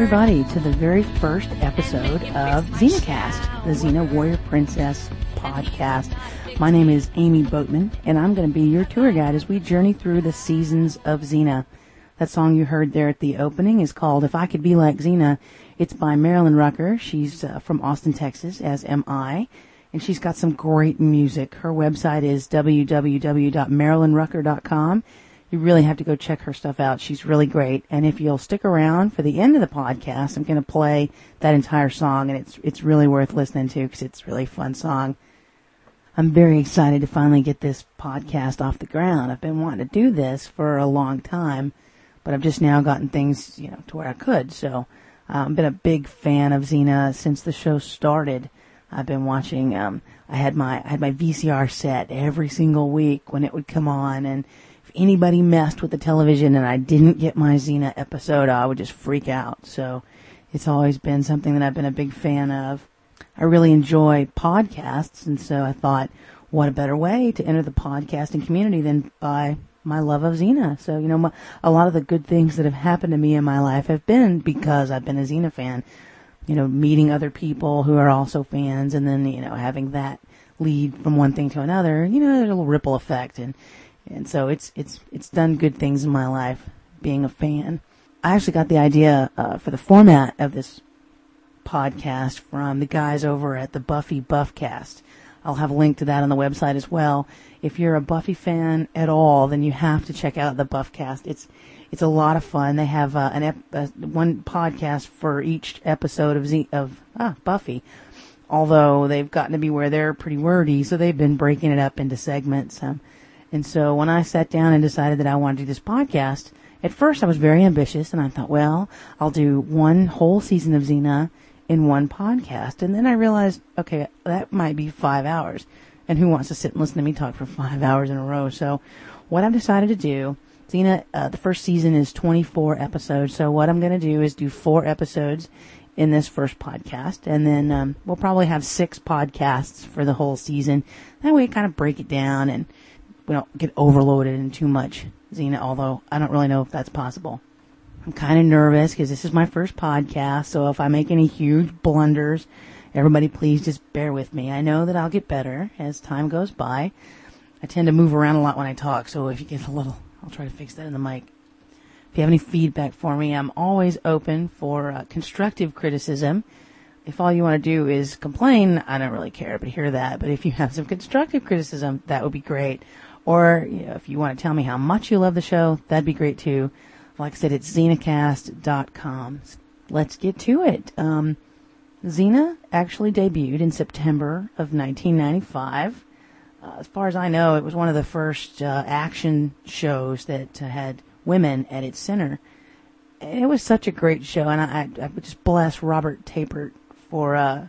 everybody to the very first episode of XenaCast, the Xena Warrior Princess podcast. My name is Amy Boatman, and I'm going to be your tour guide as we journey through the seasons of Xena. That song you heard there at the opening is called If I Could Be Like Xena. It's by Marilyn Rucker. She's uh, from Austin, Texas, as am I. And she's got some great music. Her website is www.marilynrucker.com. You really have to go check her stuff out. She's really great. And if you'll stick around for the end of the podcast, I'm going to play that entire song and it's, it's really worth listening to because it's a really fun song. I'm very excited to finally get this podcast off the ground. I've been wanting to do this for a long time, but I've just now gotten things, you know, to where I could. So, uh, I've been a big fan of Xena since the show started. I've been watching, um, I had my, I had my VCR set every single week when it would come on and if anybody messed with the television and I didn't get my Xena episode, I would just freak out. So it's always been something that I've been a big fan of. I really enjoy podcasts, and so I thought, what a better way to enter the podcasting community than by my love of Xena. So, you know, my, a lot of the good things that have happened to me in my life have been because I've been a Xena fan. You know, meeting other people who are also fans, and then you know having that lead from one thing to another. You know, there's a little ripple effect, and and so it's it's it's done good things in my life being a fan. I actually got the idea uh, for the format of this podcast from the guys over at the Buffy Buffcast. I'll have a link to that on the website as well. If you're a Buffy fan at all, then you have to check out the Buffcast. It's it's a lot of fun. They have uh, an ep- uh, one podcast for each episode of Z- of ah, Buffy. Although they've gotten to be where they're pretty wordy, so they've been breaking it up into segments. Um, and so when I sat down and decided that I wanted to do this podcast, at first I was very ambitious, and I thought, well, I'll do one whole season of Xena in one podcast. And then I realized, okay, that might be five hours. And who wants to sit and listen to me talk for five hours in a row? So what I've decided to do, Xena, uh, the first season is 24 episodes. So what I'm going to do is do four episodes in this first podcast. And then, um, we'll probably have six podcasts for the whole season. That way kind of break it down and we don't get overloaded in too much Xena, although I don't really know if that's possible. I'm kind of nervous because this is my first podcast, so if I make any huge blunders, everybody please just bear with me. I know that I'll get better as time goes by. I tend to move around a lot when I talk, so if you get a little, I'll try to fix that in the mic. If you have any feedback for me, I'm always open for uh, constructive criticism. If all you want to do is complain, I don't really care to hear that. But if you have some constructive criticism, that would be great. Or you know, if you want to tell me how much you love the show, that'd be great too. Like I said, it's xenacast.com. Let's get to it. Um, Xena actually debuted in September of 1995. Uh, as far as I know, it was one of the first uh, action shows that uh, had women at its center. It was such a great show, and I, I would just bless Robert Tapert for uh,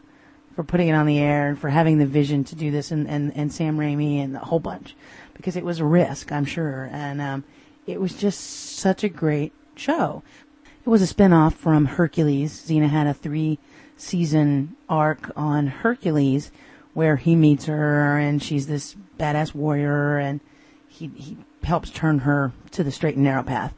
for putting it on the air and for having the vision to do this, and, and, and Sam Raimi and a whole bunch, because it was a risk, I'm sure, and um, it was just such a great show. It was a spinoff from Hercules. Xena had a three season arc on Hercules where he meets her and she's this badass warrior and he, he helps turn her to the straight and narrow path.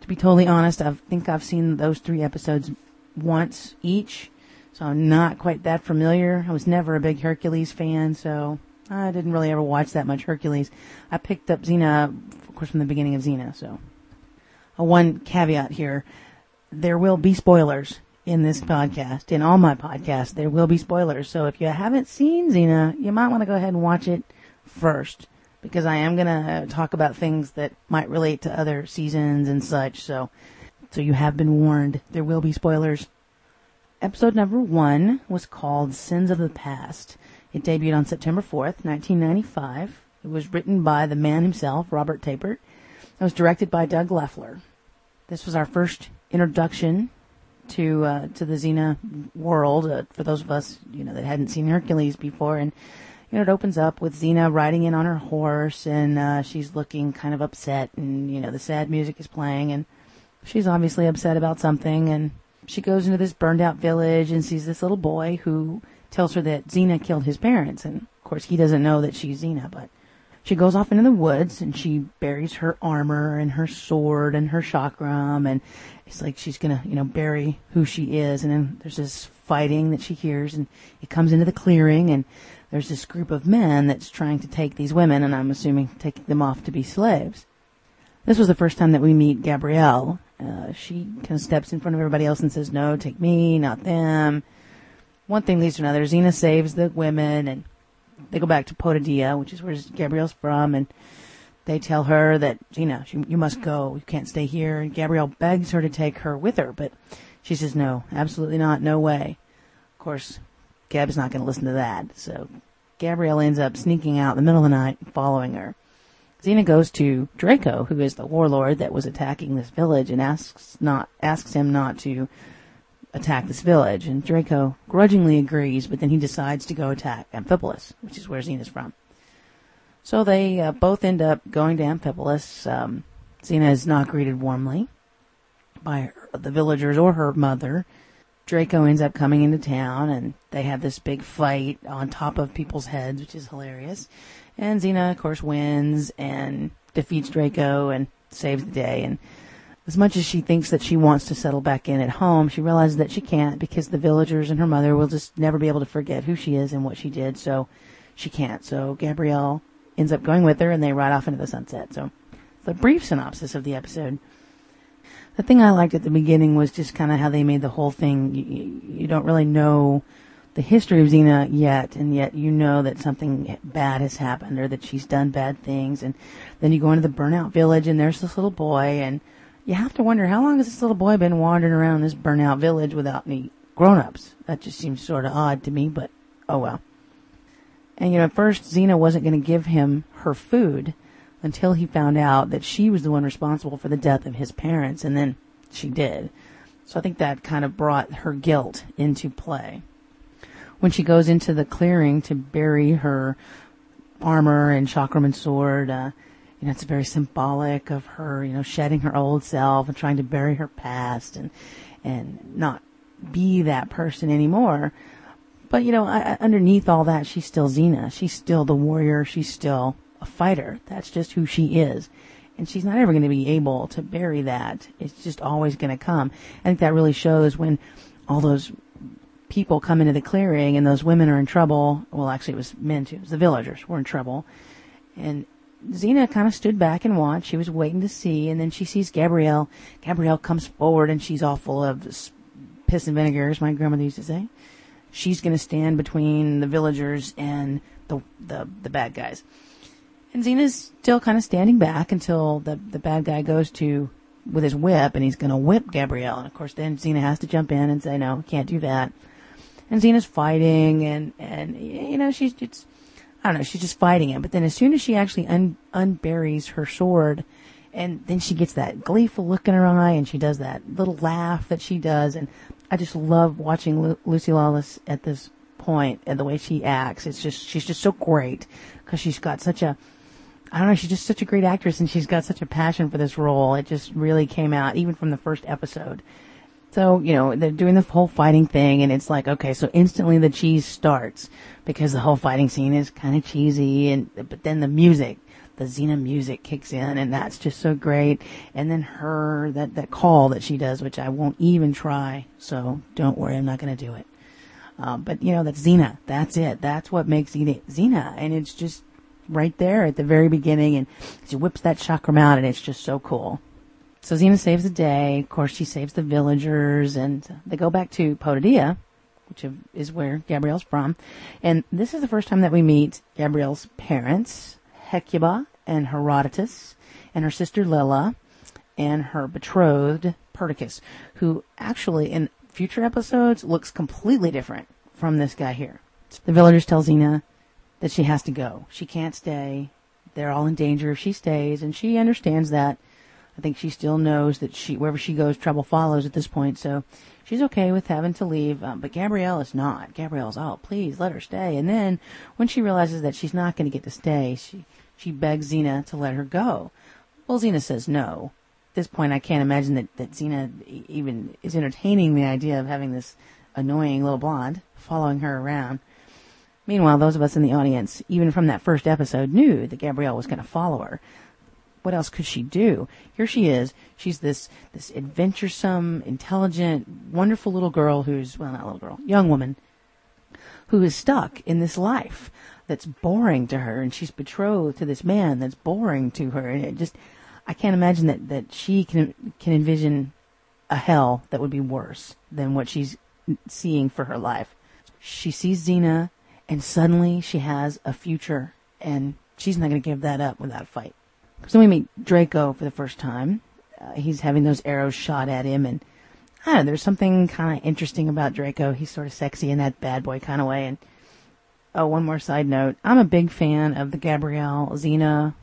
To be totally honest, I think I've seen those three episodes once each, so I'm not quite that familiar. I was never a big Hercules fan, so I didn't really ever watch that much Hercules. I picked up Xena, of course, from the beginning of Xena, so. Uh, one caveat here. There will be spoilers in this podcast, in all my podcasts. There will be spoilers, so if you haven't seen Xena, you might want to go ahead and watch it first. Because I am gonna talk about things that might relate to other seasons and such, so, so you have been warned. There will be spoilers. Episode number one was called Sins of the Past. It debuted on September 4th, 1995. It was written by the man himself, Robert Tapert. It was directed by Doug Lefler. This was our first introduction to uh, to the Xena world uh, for those of us you know that hadn't seen Hercules before, and you know it opens up with Xena riding in on her horse, and uh, she's looking kind of upset, and you know the sad music is playing, and she's obviously upset about something, and she goes into this burned out village and sees this little boy who tells her that Xena killed his parents, and of course he doesn't know that she's Xena, but she goes off into the woods and she buries her armor and her sword and her chakram and it's like she's gonna, you know, bury who she is and then there's this fighting that she hears and it comes into the clearing and there's this group of men that's trying to take these women and I'm assuming take them off to be slaves. This was the first time that we meet Gabrielle. Uh, she kind of steps in front of everybody else and says, no, take me, not them. One thing leads to another. Xena saves the women and they go back to Potidaea, which is where Gabrielle's from, and they tell her that, know, she, you must go. You can't stay here. And Gabrielle begs her to take her with her, but she says, no, absolutely not. No way. Of course, Gab's not going to listen to that. So Gabrielle ends up sneaking out in the middle of the night, following her. Xena goes to Draco, who is the warlord that was attacking this village, and asks not asks him not to attack this village, and Draco grudgingly agrees, but then he decides to go attack Amphipolis, which is where Xena's from. So they uh, both end up going to Amphipolis. Um, Xena is not greeted warmly by her, the villagers or her mother. Draco ends up coming into town, and they have this big fight on top of people's heads, which is hilarious. And Xena, of course, wins and defeats Draco and saves the day. And as much as she thinks that she wants to settle back in at home, she realizes that she can't because the villagers and her mother will just never be able to forget who she is and what she did, so she can't. So Gabrielle ends up going with her and they ride off into the sunset. So the brief synopsis of the episode. The thing I liked at the beginning was just kind of how they made the whole thing. You, you don't really know the history of Xena yet, and yet you know that something bad has happened or that she's done bad things. And then you go into the burnout village and there's this little boy and you have to wonder how long has this little boy been wandering around this burnout village without any grown-ups? That just seems sort of odd to me, but oh well. And you know, at first Xena wasn't going to give him her food until he found out that she was the one responsible for the death of his parents, and then she did. So I think that kind of brought her guilt into play. When she goes into the clearing to bury her armor and chakram and sword, uh, you know, it's very symbolic of her, you know, shedding her old self and trying to bury her past and, and not be that person anymore. But, you know, I, underneath all that, she's still Xena. She's still the warrior. She's still a fighter. That's just who she is. And she's not ever going to be able to bury that. It's just always going to come. I think that really shows when all those people come into the clearing and those women are in trouble. Well, actually, it was men too. It was the villagers were in trouble. And Xena kind of stood back and watched. She was waiting to see, and then she sees Gabrielle. Gabrielle comes forward, and she's all full of piss and vinegar, as my grandmother used to say. She's going to stand between the villagers and the, the the bad guys. And Xena's still kind of standing back until the the bad guy goes to with his whip, and he's going to whip Gabrielle. And of course, then Xena has to jump in and say, "No, can't do that." And Xena's fighting, and and you know she's it's I don't know, she's just fighting him. But then as soon as she actually un- unburies her sword, and then she gets that gleeful look in her eye, and she does that little laugh that she does, and I just love watching Lu- Lucy Lawless at this point and the way she acts. It's just she's just so great because she's got such a I don't know, she's just such a great actress, and she's got such a passion for this role. It just really came out even from the first episode. So, you know, they're doing the whole fighting thing and it's like, okay, so instantly the cheese starts because the whole fighting scene is kind of cheesy and, but then the music, the Xena music kicks in and that's just so great. And then her, that, that call that she does, which I won't even try. So don't worry, I'm not going to do it. Um, but you know, that's Xena. That's it. That's what makes Xena. And it's just right there at the very beginning and she whips that chakram out and it's just so cool. So Xena saves the day. Of course, she saves the villagers, and they go back to Potidaea, which is where Gabrielle's from. And this is the first time that we meet Gabrielle's parents, Hecuba and Herodotus, and her sister Lila, and her betrothed Perdiccas, who actually in future episodes looks completely different from this guy here. The villagers tell Xena that she has to go. She can't stay. They're all in danger if she stays, and she understands that. I think she still knows that she wherever she goes, trouble follows at this point. So she's okay with having to leave. Um, but Gabrielle is not. Gabrielle's, oh, please let her stay. And then when she realizes that she's not going to get to stay, she she begs Xena to let her go. Well, Xena says no. At this point, I can't imagine that that Xena even is entertaining the idea of having this annoying little blonde following her around. Meanwhile, those of us in the audience, even from that first episode, knew that Gabrielle was going to follow her. What else could she do? Here she is. She's this this adventuresome, intelligent, wonderful little girl who's well, not little girl, young woman, who is stuck in this life that's boring to her, and she's betrothed to this man that's boring to her, and it just I can't imagine that that she can can envision a hell that would be worse than what she's seeing for her life. She sees Xena and suddenly she has a future and she's not going to give that up without a fight. So we meet Draco for the first time. Uh, he's having those arrows shot at him and I don't know, there's something kind of interesting about Draco. He's sort of sexy in that bad boy kind of way. And oh, one more side note. I'm a big fan of the Gabrielle Xena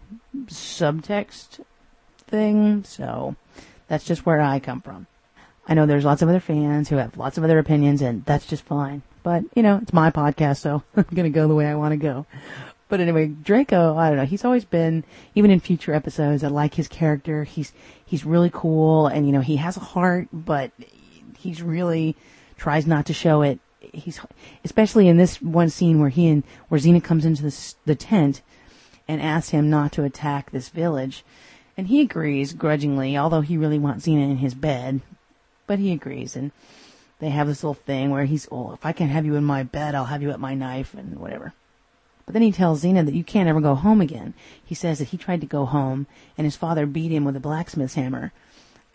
subtext thing. So that's just where I come from. I know there's lots of other fans who have lots of other opinions and that's just fine. But, you know, it's my podcast, so I'm gonna go the way I want to go. But anyway, Draco, I don't know, he's always been, even in future episodes, I like his character. He's, he's really cool and, you know, he has a heart, but he's really tries not to show it. He's, especially in this one scene where he and, where Xena comes into the, the tent and asks him not to attack this village. And he agrees grudgingly, although he really wants Xena in his bed. But he agrees and they have this little thing where he's, oh, if I can't have you in my bed, I'll have you at my knife and whatever. But then he tells Xena that you can't ever go home again. He says that he tried to go home and his father beat him with a blacksmith's hammer.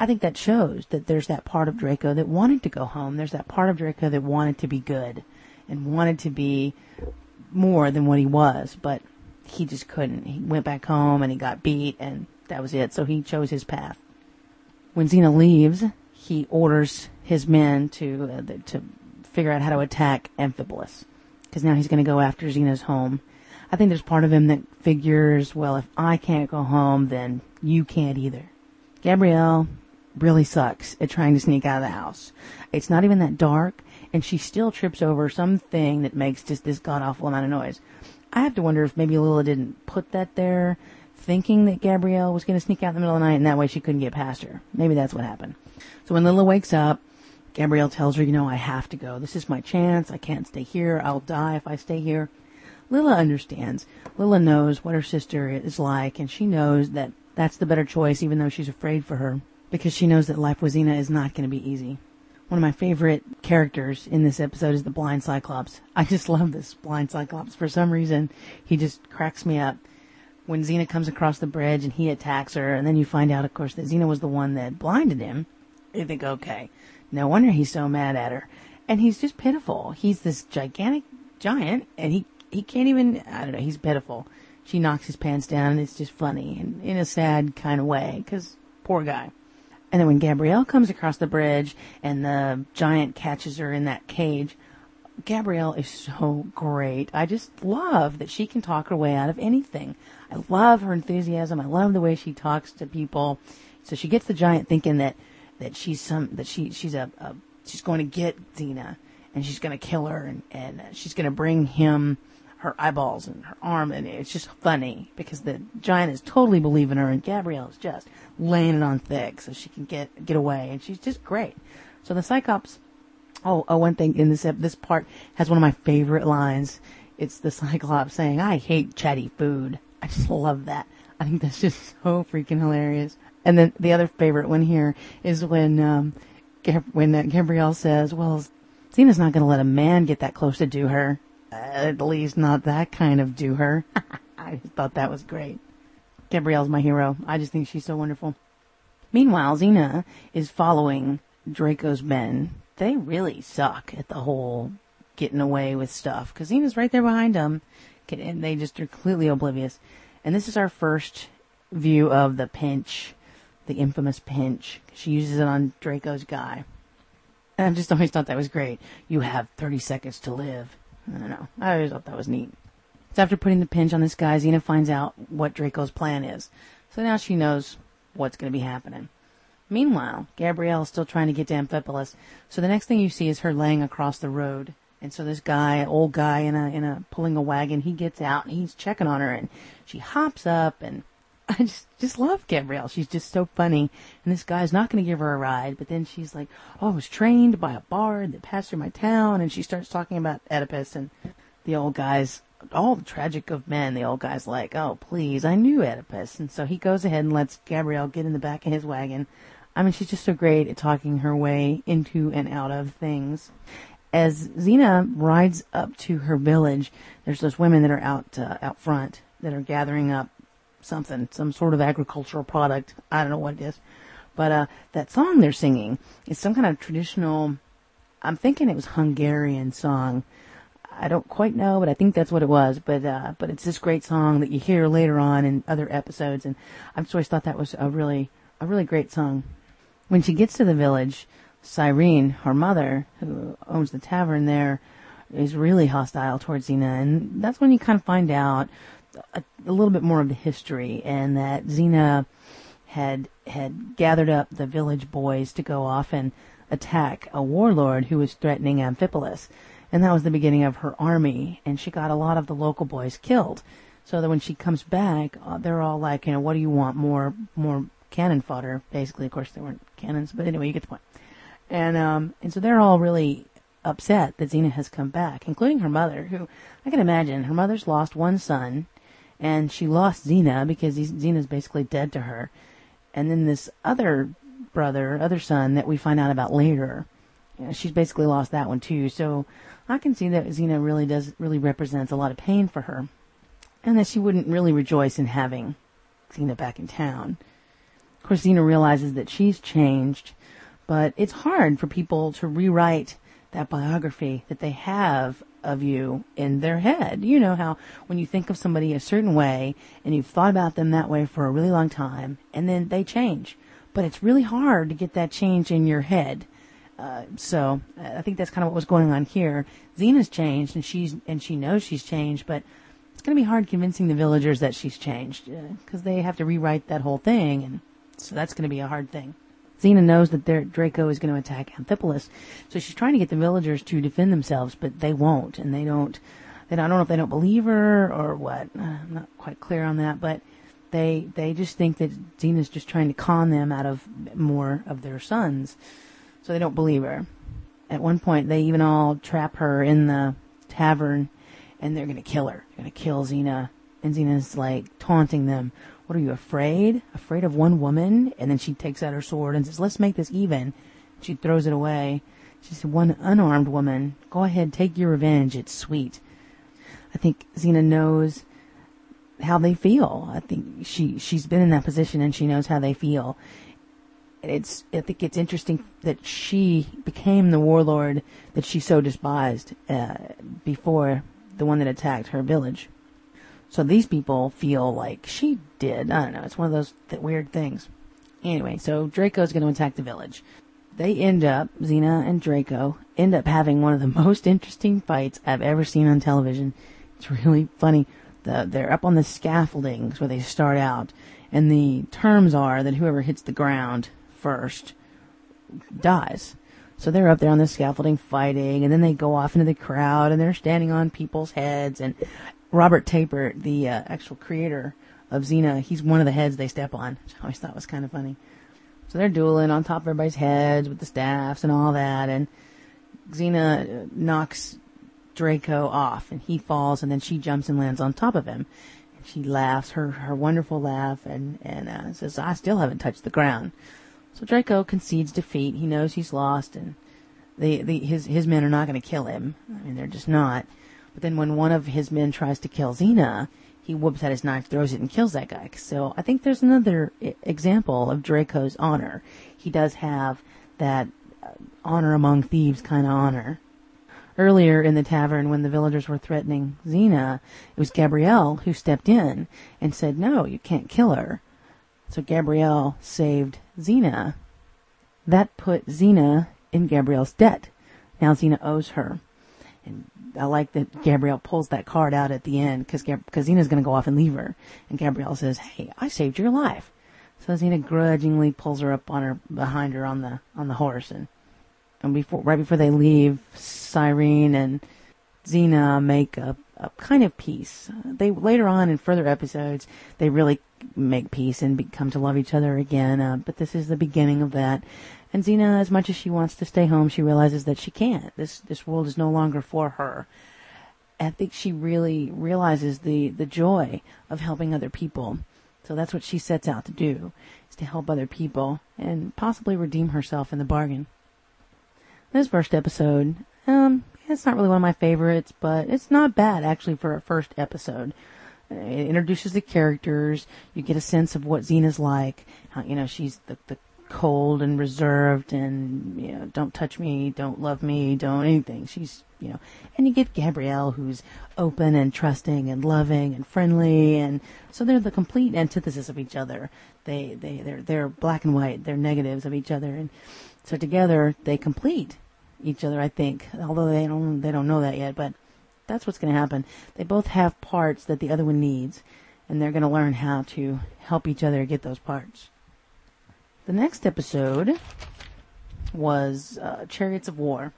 I think that shows that there's that part of Draco that wanted to go home. There's that part of Draco that wanted to be good and wanted to be more than what he was, but he just couldn't. He went back home and he got beat and that was it. So he chose his path. When Xena leaves, he orders his men to uh, to figure out how to attack Amphipolis because now he's going to go after Xena's home. I think there's part of him that figures, well, if I can't go home, then you can't either. Gabrielle really sucks at trying to sneak out of the house. It's not even that dark, and she still trips over something that makes just this god awful amount of noise. I have to wonder if maybe Lila didn't put that there, thinking that Gabrielle was going to sneak out in the middle of the night, and that way she couldn't get past her. Maybe that's what happened. So when Lila wakes up, Gabrielle tells her, you know, I have to go. This is my chance. I can't stay here. I'll die if I stay here. Lila understands. Lila knows what her sister is like, and she knows that that's the better choice, even though she's afraid for her, because she knows that life with Xena is not going to be easy. One of my favorite characters in this episode is the blind Cyclops. I just love this blind Cyclops. For some reason, he just cracks me up. When Xena comes across the bridge and he attacks her, and then you find out, of course, that Xena was the one that blinded him, you think, okay, no wonder he's so mad at her. And he's just pitiful. He's this gigantic giant, and he he can't even. I don't know. He's pitiful. She knocks his pants down, and it's just funny and in a sad kind of way, because poor guy. And then when Gabrielle comes across the bridge and the giant catches her in that cage, Gabrielle is so great. I just love that she can talk her way out of anything. I love her enthusiasm. I love the way she talks to people. So she gets the giant thinking that that she's some that she she's a, a she's going to get Xena and she's going to kill her and and she's going to bring him her eyeballs and her arm and it's just funny because the giant is totally believing her and Gabrielle is just laying it on thick so she can get get away and she's just great. So the Cyclops oh, oh one thing in this this part has one of my favorite lines. It's the Cyclops saying, "I hate chatty food." I just love that. I think that's just so freaking hilarious. And then the other favorite one here is when um, when uh, Gabrielle says, "Well, Xena's not going to let a man get that close to do her. Uh, at least not that kind of do her." I just thought that was great. Gabrielle's my hero. I just think she's so wonderful. Meanwhile, Xena is following Draco's men. They really suck at the whole getting away with stuff because Xena's right there behind them, and they just are completely oblivious. And this is our first view of the pinch the infamous pinch. She uses it on Draco's guy. And I just always thought that was great. You have 30 seconds to live. I don't know. I always thought that was neat. So after putting the pinch on this guy, Xena finds out what Draco's plan is. So now she knows what's going to be happening. Meanwhile, Gabrielle is still trying to get to Amphipolis. So the next thing you see is her laying across the road. And so this guy, old guy in a, in a, pulling a wagon, he gets out and he's checking on her and she hops up and I just just love Gabrielle. She's just so funny. And this guy's not going to give her a ride, but then she's like, "Oh, I was trained by a bard that passed through my town," and she starts talking about Oedipus and the old guy's all the tragic of men. The old guy's like, "Oh, please, I knew Oedipus," and so he goes ahead and lets Gabrielle get in the back of his wagon. I mean, she's just so great at talking her way into and out of things. As Xena rides up to her village, there's those women that are out uh, out front that are gathering up something, some sort of agricultural product. I don't know what it is. But uh, that song they're singing is some kind of traditional, I'm thinking it was Hungarian song. I don't quite know, but I think that's what it was. But uh, but it's this great song that you hear later on in other episodes, and I've always thought that was a really a really great song. When she gets to the village, Cyrene, her mother, who owns the tavern there, is really hostile towards Xena, and that's when you kind of find out a, a little bit more of the history, and that Xena had had gathered up the village boys to go off and attack a warlord who was threatening Amphipolis, and that was the beginning of her army. And she got a lot of the local boys killed, so that when she comes back, uh, they're all like, you know, what do you want? More more cannon fodder, basically. Of course, there weren't cannons, but anyway, you get the point. And um, and so they're all really upset that Xena has come back, including her mother, who I can imagine her mother's lost one son and she lost Xena because Xena's basically dead to her. And then this other brother, other son that we find out about later, you know, she's basically lost that one too. So I can see that Xena really does really represents a lot of pain for her, and that she wouldn't really rejoice in having Xena back in town. Of course, Xena realizes that she's changed, but it's hard for people to rewrite that biography that they have of you in their head. You know how when you think of somebody a certain way and you've thought about them that way for a really long time and then they change. But it's really hard to get that change in your head. Uh, so I think that's kind of what was going on here. Xena's changed and she's and she knows she's changed, but it's going to be hard convincing the villagers that she's changed because uh, they have to rewrite that whole thing, and so that's going to be a hard thing. Xena knows that Draco is going to attack Amphipolis, so she's trying to get the villagers to defend themselves, but they won't, and they don't. They I don't know if they don't believe her or what. I'm not quite clear on that, but they they just think that Xena's just trying to con them out of more of their sons, so they don't believe her. At one point, they even all trap her in the tavern, and they're going to kill her. They're going to kill Xena, and Xena's like taunting them what are you afraid? Afraid of one woman? And then she takes out her sword and says, let's make this even. She throws it away. She said, one unarmed woman. Go ahead, take your revenge. It's sweet. I think Xena knows how they feel. I think she, she's been in that position and she knows how they feel. It's, I think it's interesting that she became the warlord that she so despised, uh, before the one that attacked her village. So these people feel like she did. I don't know. It's one of those th- weird things. Anyway, so Draco's going to attack the village. They end up, Xena and Draco, end up having one of the most interesting fights I've ever seen on television. It's really funny. The, they're up on the scaffoldings where they start out, and the terms are that whoever hits the ground first dies. So they're up there on the scaffolding fighting, and then they go off into the crowd, and they're standing on people's heads, and Robert Tapert, the uh, actual creator of Xena, he's one of the heads they step on, which I always thought was kind of funny. So they're dueling on top of everybody's heads with the staffs and all that, and Xena uh, knocks Draco off, and he falls, and then she jumps and lands on top of him. And she laughs, her her wonderful laugh, and and uh, says, "I still haven't touched the ground." So Draco concedes defeat. He knows he's lost, and the, the his his men are not going to kill him. I mean, they're just not. But then when one of his men tries to kill Xena, he whoops out his knife, throws it, and kills that guy. So I think there's another example of Draco's honor. He does have that uh, honor among thieves kind of honor. Earlier in the tavern, when the villagers were threatening Xena, it was Gabrielle who stepped in and said, "No, you can't kill her." So Gabrielle saved Xena. That put Xena in Gabrielle's debt. Now Xena owes her. And I like that Gabrielle pulls that card out at the end because Gab- Xena's going to go off and leave her. And Gabrielle says, "Hey, I saved your life." So Xena grudgingly pulls her up on her behind her on the on the horse, and and before right before they leave, Cyrene and Xena make a, a kind of peace. They later on in further episodes they really make peace and be, come to love each other again. Uh, but this is the beginning of that. And Xena, as much as she wants to stay home, she realizes that she can't. This this world is no longer for her. I think she really realizes the the joy of helping other people. So that's what she sets out to do, is to help other people and possibly redeem herself in the bargain. This first episode, um, it's not really one of my favorites, but it's not bad actually for a first episode. It introduces the characters. You get a sense of what Xena's like. How, you know, she's the, the cold and reserved and, you know, don't touch me, don't love me, don't anything. She's, you know, and you get Gabrielle who's open and trusting and loving and friendly and so they're the complete antithesis of each other. They, they, they're, they're black and white. They're negatives of each other and so together they complete each other, I think, although they don't, they don't know that yet, but that's what's going to happen. They both have parts that the other one needs and they're going to learn how to help each other get those parts. The next episode was uh, Chariots of War.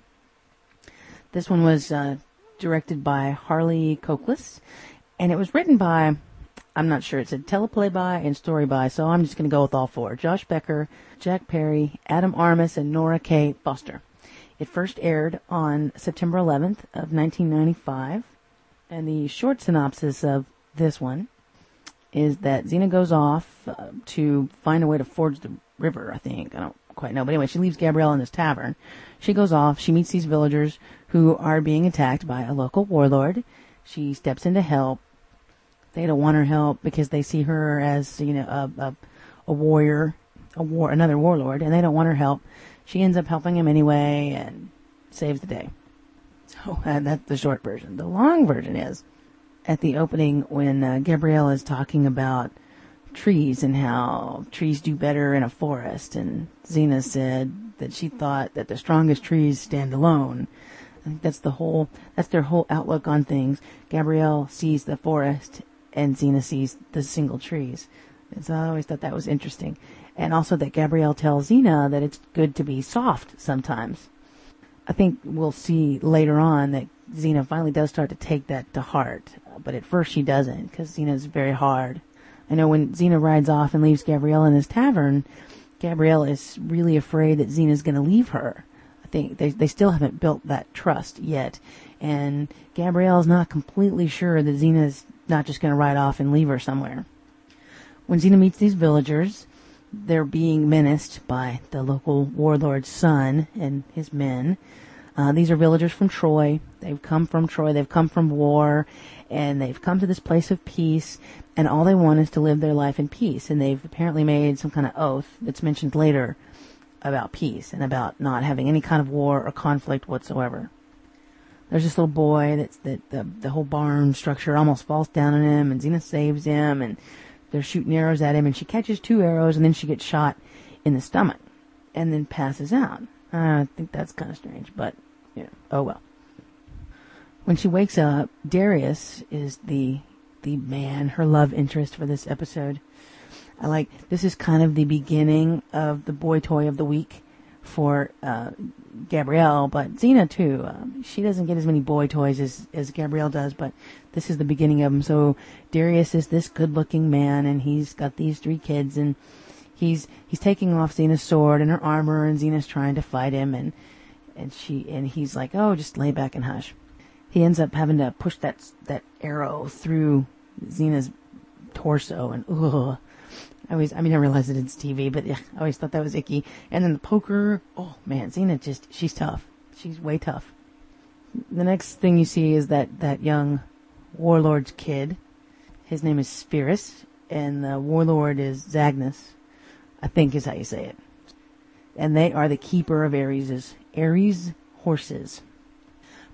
This one was uh, directed by Harley Cokeliss, and it was written by, I'm not sure, it said teleplay by and story by, so I'm just going to go with all four. Josh Becker, Jack Perry, Adam Armus, and Nora K. Foster. It first aired on September 11th of 1995, and the short synopsis of this one is that Xena goes off uh, to find a way to forge the river, I think. I don't quite know. But anyway, she leaves Gabrielle in this tavern. She goes off. She meets these villagers who are being attacked by a local warlord. She steps in to help. They don't want her help because they see her as, you know, a, a, a warrior, a war, another warlord, and they don't want her help. She ends up helping him anyway and saves the day. So uh, that's the short version. The long version is at the opening when uh, Gabrielle is talking about trees and how trees do better in a forest. And Xena said that she thought that the strongest trees stand alone. I think that's the whole, that's their whole outlook on things. Gabrielle sees the forest and Xena sees the single trees. And so I always thought that was interesting. And also that Gabrielle tells Xena that it's good to be soft sometimes. I think we'll see later on that Xena finally does start to take that to heart. But at first she doesn't, because Xena's very hard. I know when Xena rides off and leaves Gabrielle in this tavern, Gabrielle is really afraid that Xena's going to leave her. I think they they still haven't built that trust yet, and Gabrielle's not completely sure that Xena's not just going to ride off and leave her somewhere. When Xena meets these villagers, they're being menaced by the local warlord's son and his men. Uh, these are villagers from Troy. They've come from Troy. They've come from war, and they've come to this place of peace and all they want is to live their life in peace. And they've apparently made some kind of oath that's mentioned later about peace and about not having any kind of war or conflict whatsoever. There's this little boy that's that the the whole barn structure almost falls down on him, and Xena saves him, and they're shooting arrows at him, and she catches two arrows, and then she gets shot in the stomach, and then passes out. I think that's kind of strange, but oh well. When she wakes up, Darius is the the man, her love interest for this episode. I like this is kind of the beginning of the boy toy of the week for uh, Gabrielle, but Xena too. Um, she doesn't get as many boy toys as as Gabrielle does, but this is the beginning of them. So Darius is this good-looking man, and he's got these three kids, and he's he's taking off Xena's sword and her armor, and Xena's trying to fight him, and and she and he's like, "Oh, just lay back and hush." he ends up having to push that that arrow through Xena's torso, and ugh. I always, I mean, I realize that it's TV, but yeah, I always thought that was icky. And then the poker, oh man, Xena just, she's tough. She's way tough. The next thing you see is that, that young warlord's kid. His name is Sphaerus, and the warlord is Zagnus, I think is how you say it. And they are the keeper of Ares's, Ares horses.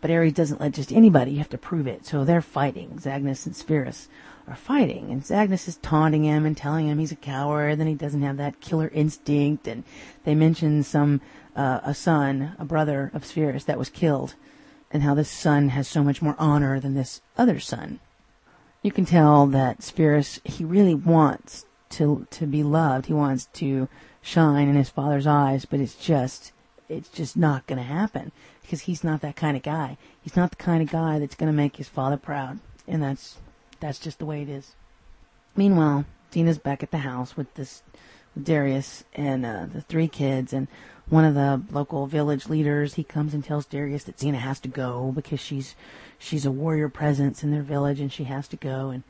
But Ares doesn't let just anybody, you have to prove it. So they're fighting. Zagnus and Sphaerus are fighting. And Zagnus is taunting him and telling him he's a coward, and he doesn't have that killer instinct. And they mention some, uh, a son, a brother of Sphaerus that was killed, and how this son has so much more honor than this other son. You can tell that Sphaerus, he really wants to, to be loved. He wants to shine in his father's eyes, but it's just, it's just not going to happen because he's not that kind of guy. He's not the kind of guy that's going to make his father proud, and that's that's just the way it is. Meanwhile, Xena's back at the house with this with Darius and uh, the three kids, and one of the local village leaders. He comes and tells Darius that Xena has to go because she's she's a warrior presence in their village, and she has to go. And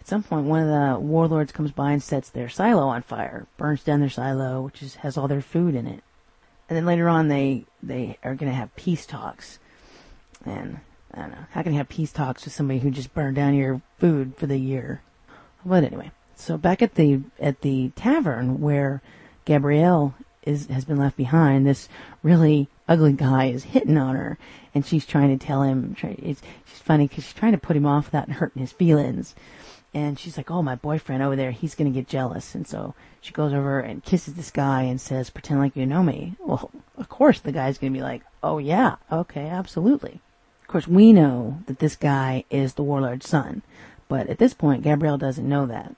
at some point, one of the warlords comes by and sets their silo on fire, burns down their silo, which is, has all their food in it. And then later on, they they are going to have peace talks, and I don't know how can you have peace talks with somebody who just burned down your food for the year. But anyway, so back at the at the tavern where Gabrielle is has been left behind, this really ugly guy is hitting on her, and she's trying to tell him. It's she's funny because she's trying to put him off without hurting his feelings. And she's like, "Oh, my boyfriend over there, he's gonna get jealous." And so she goes over and kisses this guy and says, "Pretend like you know me." Well, of course the guy's gonna be like, "Oh yeah, okay, absolutely." Of course, we know that this guy is the warlord's son, but at this point, Gabrielle doesn't know that.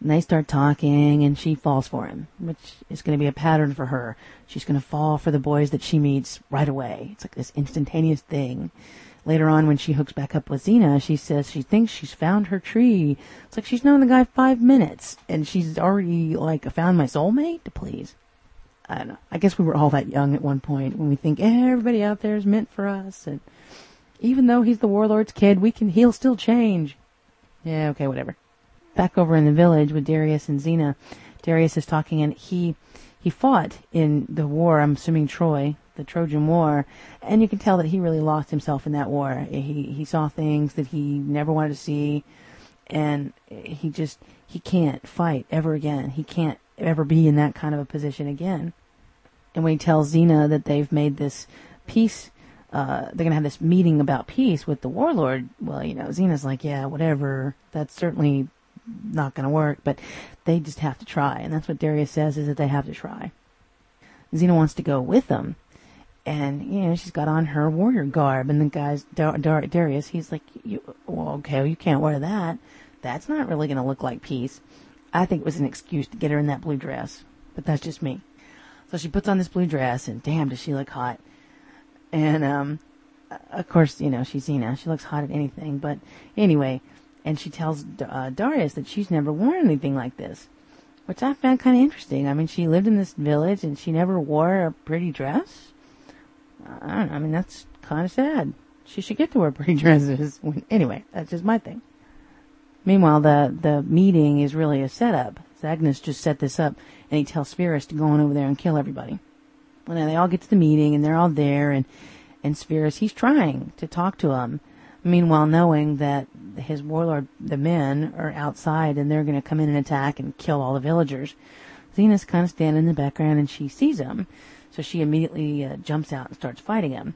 And they start talking, and she falls for him, which is going to be a pattern for her. She's going to fall for the boys that she meets right away. It's like this instantaneous thing. Later on, when she hooks back up with Xena, she says she thinks she's found her tree. It's like she's known the guy five minutes, and she's already like found my soulmate. Please, I don't know. I guess we were all that young at one point when we think eh, everybody out there is meant for us, and even though he's the warlord's kid, we can he'll still change. Yeah, okay, whatever back over in the village with Darius and Xena. Darius is talking, and he he fought in the war. I'm assuming Troy, the Trojan War, and you can tell that he really lost himself in that war. He he saw things that he never wanted to see, and he just he can't fight ever again. He can't ever be in that kind of a position again. And when he tells Xena that they've made this peace uh, they're gonna have this meeting about peace with the warlord. Well, you know, Xena's like, yeah, whatever. That's certainly not to work, but they just have to try. And that's what Darius says is that they have to try. Xena wants to go with them. And, you know, she's got on her warrior garb. And the guy's, Dar- Dar- Darius, he's like, you, well, okay, well, you can't wear that. That's not really going to look like peace. I think it was an excuse to get her in that blue dress. But that's just me. So she puts on this blue dress, and damn, does she look hot. And, um, of course, you know, she's Xena. She looks hot at anything. But anyway, and she tells uh, Darius that she's never worn anything like this, which I found kind of interesting. I mean, she lived in this village and she never wore a pretty dress. I don't know. I mean, that's kind of sad. She should get to wear pretty dresses. When, anyway, that's just my thing. Meanwhile, the the meeting is really a setup. Zagnus just set this up, and he tells Sphaerus to go on over there and kill everybody. Well, now they all get to the meeting, and they're all there, and and Sphaerus he's trying to talk to them Meanwhile, knowing that his warlord, the men, are outside and they're going to come in and attack and kill all the villagers, Xena's kind of standing in the background and she sees him. So she immediately uh, jumps out and starts fighting him.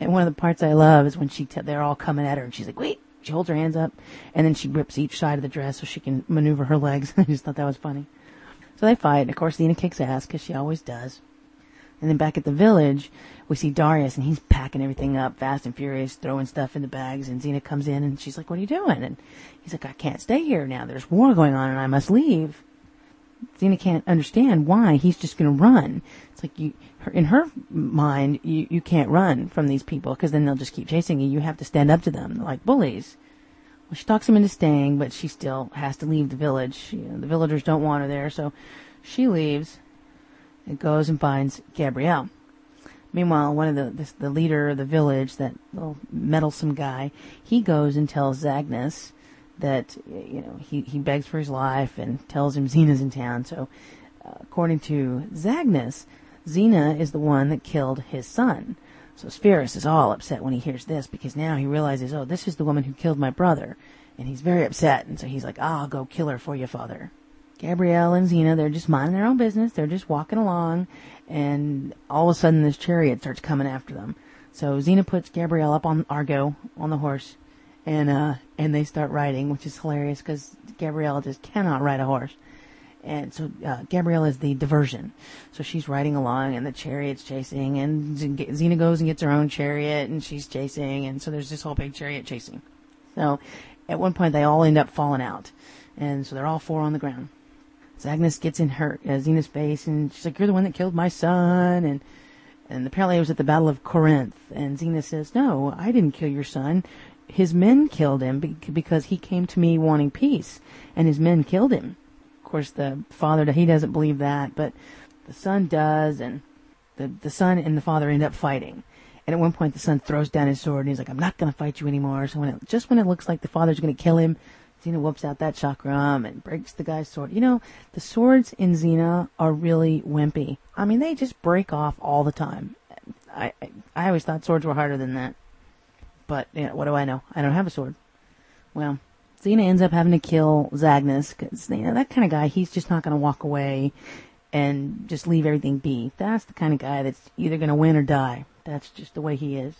And one of the parts I love is when she t- they're all coming at her and she's like, wait, she holds her hands up and then she rips each side of the dress so she can maneuver her legs. I just thought that was funny. So they fight. And Of course, Xena kicks ass because she always does. And then back at the village, we see Darius and he's packing everything up fast and furious, throwing stuff in the bags. And Xena comes in and she's like, what are you doing? And he's like, I can't stay here now. There's war going on and I must leave. Xena can't understand why he's just going to run. It's like you, her, in her mind, you, you can't run from these people because then they'll just keep chasing you. You have to stand up to them They're like bullies. Well, she talks him into staying, but she still has to leave the village. You know, the villagers don't want her there, so she leaves and goes and finds Gabrielle. Meanwhile, one of the, the, the leader of the village, that little meddlesome guy, he goes and tells Zagnus that you know he he begs for his life and tells him Xena's in town. So, uh, according to Zagnus, Xena is the one that killed his son. So Sphaerus is all upset when he hears this because now he realizes, oh, this is the woman who killed my brother, and he's very upset. And so he's like, I'll go kill her for you, father. Gabrielle and Xena, they're just minding their own business. They're just walking along, and all of a sudden this chariot starts coming after them. So Xena puts Gabrielle up on Argo on the horse, and uh, and they start riding, which is hilarious because Gabrielle just cannot ride a horse. And so uh, Gabrielle is the diversion. So she's riding along, and the chariot's chasing, and Xena goes and gets her own chariot, and she's chasing, and so there's this whole big chariot chasing. So at one point they all end up falling out, and so they're all four on the ground. Zagnus gets in her uh, Xena's face, and she's like, "You're the one that killed my son," and and apparently it was at the Battle of Corinth. And Xena says, "No, I didn't kill your son. His men killed him because he came to me wanting peace, and his men killed him." Course, the father he doesn't believe that, but the son does, and the the son and the father end up fighting. And at one point, the son throws down his sword and he's like, "I'm not going to fight you anymore." So when it, just when it looks like the father's going to kill him, Xena whoops out that chakram and breaks the guy's sword. You know, the swords in Xena are really wimpy. I mean, they just break off all the time. I I, I always thought swords were harder than that. But you know, what do I know? I don't have a sword. Well, Xena ends up having to kill Zagnus because you know that kind of guy. He's just not going to walk away and just leave everything be. That's the kind of guy that's either going to win or die. That's just the way he is.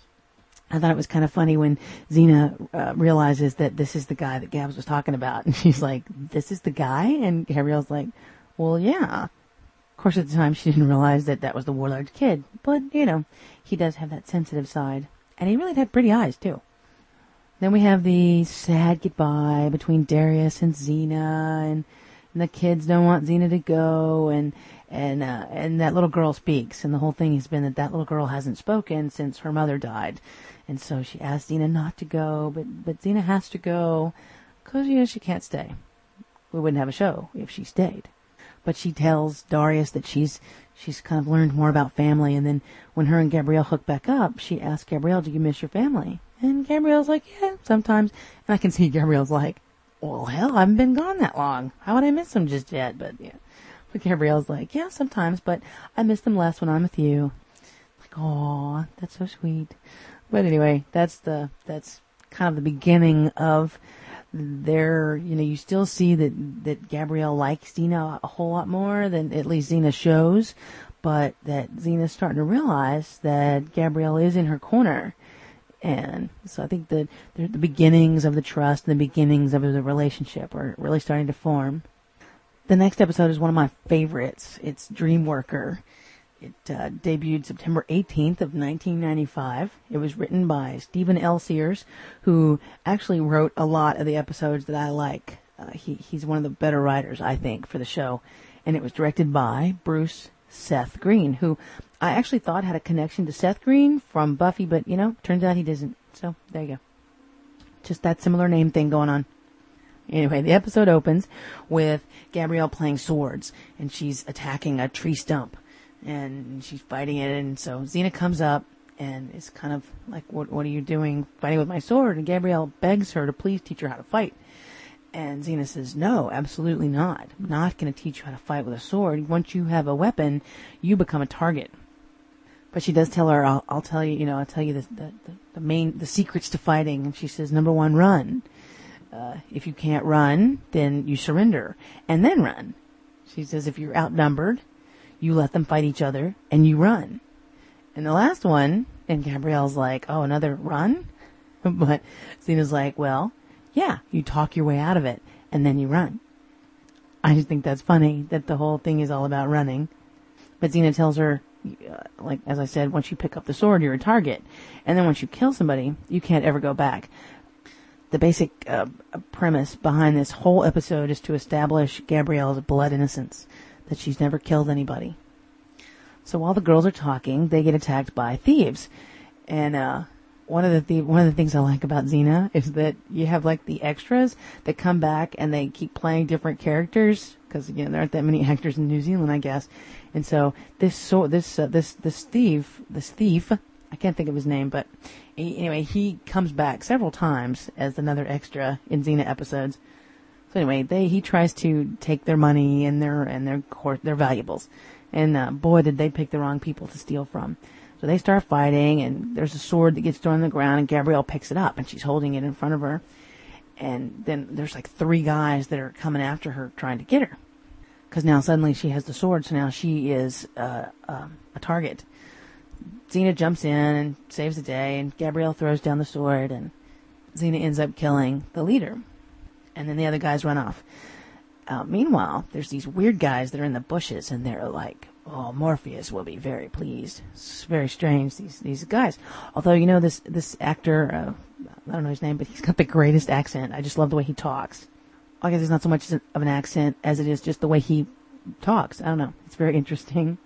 I thought it was kind of funny when Xena uh, realizes that this is the guy that Gabs was talking about, and she's like, "This is the guy," and Gabrielle's like, "Well, yeah." Of course, at the time, she didn't realize that that was the warlord's kid, but you know, he does have that sensitive side, and he really had pretty eyes too. Then we have the sad goodbye between Darius and Xena, and, and the kids don't want Xena to go, and and uh, and that little girl speaks, and the whole thing has been that that little girl hasn't spoken since her mother died, and so she asked Xena not to go, but but Xena has to go, cause you know she can't stay. We wouldn't have a show if she stayed. But she tells Darius that she's she's kind of learned more about family, and then when her and Gabrielle hook back up, she asks Gabrielle, "Do you miss your family?" And Gabrielle's like, "Yeah, sometimes." And I can see Gabrielle's like, "Well, hell, I haven't been gone that long. How would I miss them just yet?" But yeah. But Gabrielle's like, yeah, sometimes, but I miss them less when I'm with you. Like, oh, that's so sweet. But anyway, that's the, that's kind of the beginning of their, you know, you still see that, that Gabrielle likes Xena a whole lot more than at least Xena shows, but that Xena's starting to realize that Gabrielle is in her corner. And so I think that the beginnings of the trust and the beginnings of the relationship are really starting to form. The next episode is one of my favorites. It's Dreamworker. It uh, debuted September 18th of 1995. It was written by Steven L. Sears, who actually wrote a lot of the episodes that I like. Uh, he, he's one of the better writers, I think, for the show. And it was directed by Bruce Seth Green, who I actually thought had a connection to Seth Green from Buffy, but you know, turns out he doesn't. So there you go. Just that similar name thing going on. Anyway, the episode opens with Gabrielle playing swords and she's attacking a tree stump and she's fighting it. And so Xena comes up and is kind of like, what, what are you doing fighting with my sword? And Gabrielle begs her to please teach her how to fight. And Xena says, no, absolutely not. I'm not going to teach you how to fight with a sword. Once you have a weapon, you become a target. But she does tell her, I'll, I'll tell you, you know, I'll tell you the, the, the main, the secrets to fighting. And she says, number one, run. Uh, if you can't run, then you surrender and then run. She says if you're outnumbered, you let them fight each other and you run. And the last one, and Gabrielle's like, oh, another run? but Xena's like, well, yeah, you talk your way out of it and then you run. I just think that's funny that the whole thing is all about running. But Xena tells her, like, as I said, once you pick up the sword, you're a target. And then once you kill somebody, you can't ever go back the basic uh, premise behind this whole episode is to establish Gabrielle's blood innocence, that she's never killed anybody. So while the girls are talking, they get attacked by thieves, and uh, one of the th- one of the things I like about Xena is that you have like the extras that come back and they keep playing different characters because again there aren't that many actors in New Zealand, I guess, and so this so this uh, this this thief this thief I can't think of his name, but he, anyway, he comes back several times as another extra in Xena episodes. So anyway, they he tries to take their money and their and their their valuables, and uh, boy did they pick the wrong people to steal from. So they start fighting, and there's a sword that gets thrown on the ground, and Gabrielle picks it up, and she's holding it in front of her. And then there's like three guys that are coming after her, trying to get her, because now suddenly she has the sword, so now she is uh, uh, a target. Xena jumps in and saves the day, and Gabrielle throws down the sword, and Xena ends up killing the leader. And then the other guys run off. Uh, meanwhile, there's these weird guys that are in the bushes, and they're like, "Oh, Morpheus will be very pleased." It's very strange these these guys. Although you know this this actor, uh, I don't know his name, but he's got the greatest accent. I just love the way he talks. I guess it's not so much of an accent as it is just the way he talks. I don't know. It's very interesting.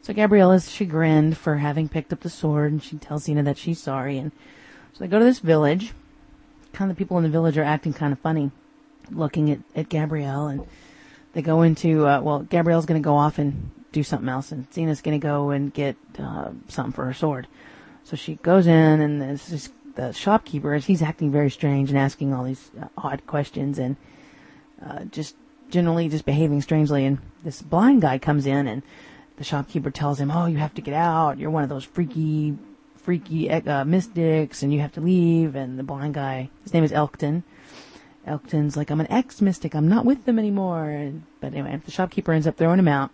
So Gabrielle is chagrined for having picked up the sword, and she tells Xena that she's sorry. And so they go to this village. Kind of the people in the village are acting kind of funny, looking at, at Gabrielle, and they go into, uh, well, Gabrielle's going to go off and do something else, and Xena's going to go and get uh, something for her sword. So she goes in, and this is the shopkeeper, is he's acting very strange and asking all these uh, odd questions and uh, just generally just behaving strangely. And this blind guy comes in, and the shopkeeper tells him, "Oh, you have to get out. You're one of those freaky, freaky uh, mystics, and you have to leave." And the blind guy, his name is Elkton. Elkton's like, "I'm an ex-mystic. I'm not with them anymore." And, but anyway, the shopkeeper ends up throwing him out.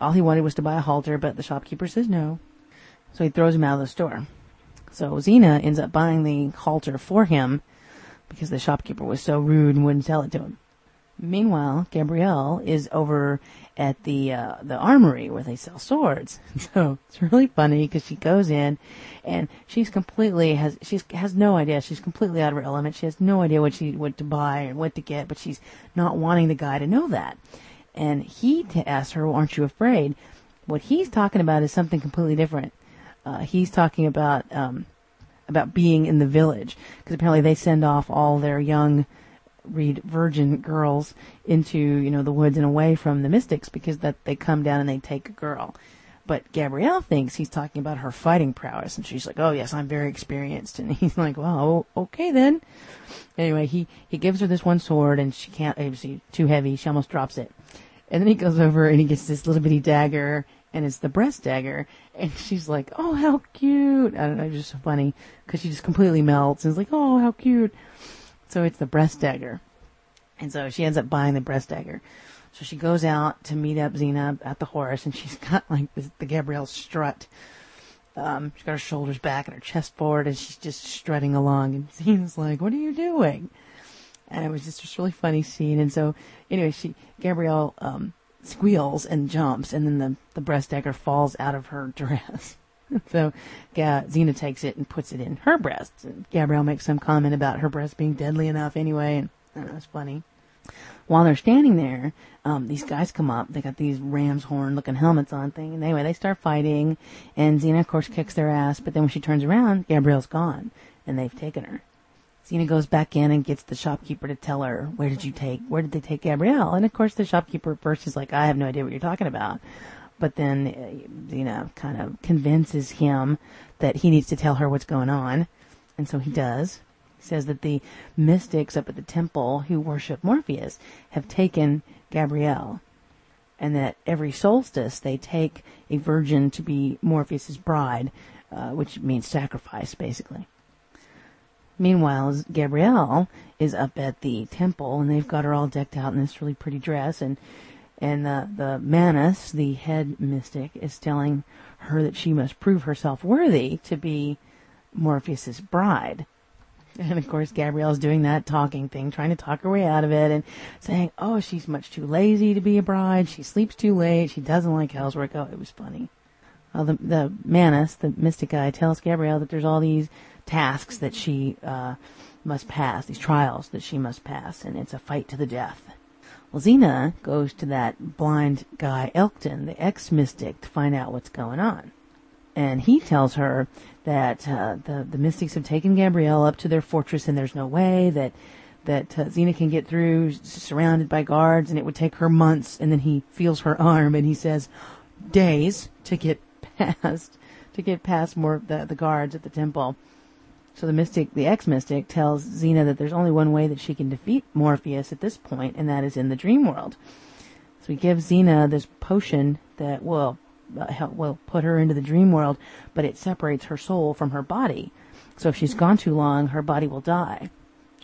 All he wanted was to buy a halter, but the shopkeeper says no. So he throws him out of the store. So Xena ends up buying the halter for him because the shopkeeper was so rude and wouldn't sell it to him. Meanwhile, Gabrielle is over at the uh, the armory where they sell swords. So it's really funny because she goes in, and she's completely has she's has no idea. She's completely out of her element. She has no idea what she what to buy and what to get, but she's not wanting the guy to know that. And he t- asks her, well, "Aren't you afraid?" What he's talking about is something completely different. Uh, he's talking about um, about being in the village because apparently they send off all their young read virgin girls into you know the woods and away from the mystics because that they come down and they take a girl. But Gabrielle thinks he's talking about her fighting prowess, and she's like, "Oh yes, I'm very experienced." And he's like, "Well, okay then." Anyway, he he gives her this one sword, and she can't. Obviously, too heavy. She almost drops it. And then he goes over and he gets this little bitty dagger, and it's the breast dagger. And she's like, "Oh, how cute!" I don't know, just so funny because she just completely melts and is like, "Oh, how cute!" So it's the breast dagger, and so she ends up buying the breast dagger. So she goes out to meet up Xena at the horse, and she's got like this, the Gabrielle strut. Um, she's got her shoulders back and her chest forward, and she's just strutting along. And Xena's like, "What are you doing?" And it was just a really funny scene. And so, anyway, she Gabrielle um, squeals and jumps, and then the, the breast dagger falls out of her dress. so Ga- Xena takes it and puts it in her breast. And Gabrielle makes some comment about her breast being deadly enough anyway, and know, it's funny. While they're standing there, um, these guys come up. They got these ram's horn looking helmets on thing. And anyway, they start fighting, and Xena, of course, kicks their ass. But then when she turns around, Gabrielle's gone, and they've taken her. Xena goes back in and gets the shopkeeper to tell her, where did you take, where did they take Gabrielle? And of course the shopkeeper first is like, I have no idea what you're talking about. But then, uh, you know, kind of convinces him that he needs to tell her what's going on. And so he does. He says that the mystics up at the temple who worship Morpheus have taken Gabrielle. And that every solstice they take a virgin to be Morpheus's bride, uh, which means sacrifice, basically. Meanwhile, Gabrielle is up at the temple, and they've got her all decked out in this really pretty dress, and and the the Manus, the head mystic, is telling her that she must prove herself worthy to be Morpheus's bride. And of course, Gabrielle's doing that talking thing, trying to talk her way out of it, and saying, "Oh, she's much too lazy to be a bride. She sleeps too late. She doesn't like housework." Oh, it was funny. Well, the the Manus, the mystic guy, tells Gabrielle that there's all these tasks that she uh, must pass, these trials that she must pass, and it's a fight to the death. Well, Xena goes to that blind guy, Elkton, the ex-mystic, to find out what's going on. And he tells her that uh, the, the mystics have taken Gabrielle up to their fortress and there's no way that that uh, Xena can get through, surrounded by guards, and it would take her months. And then he feels her arm and he says, days to get past, to get past more the, the guards at the temple. So the mystic, the ex-mystic, tells Xena that there's only one way that she can defeat Morpheus at this point, and that is in the dream world. So he gives Xena this potion that will uh, help, will put her into the dream world, but it separates her soul from her body. So if she's gone too long, her body will die.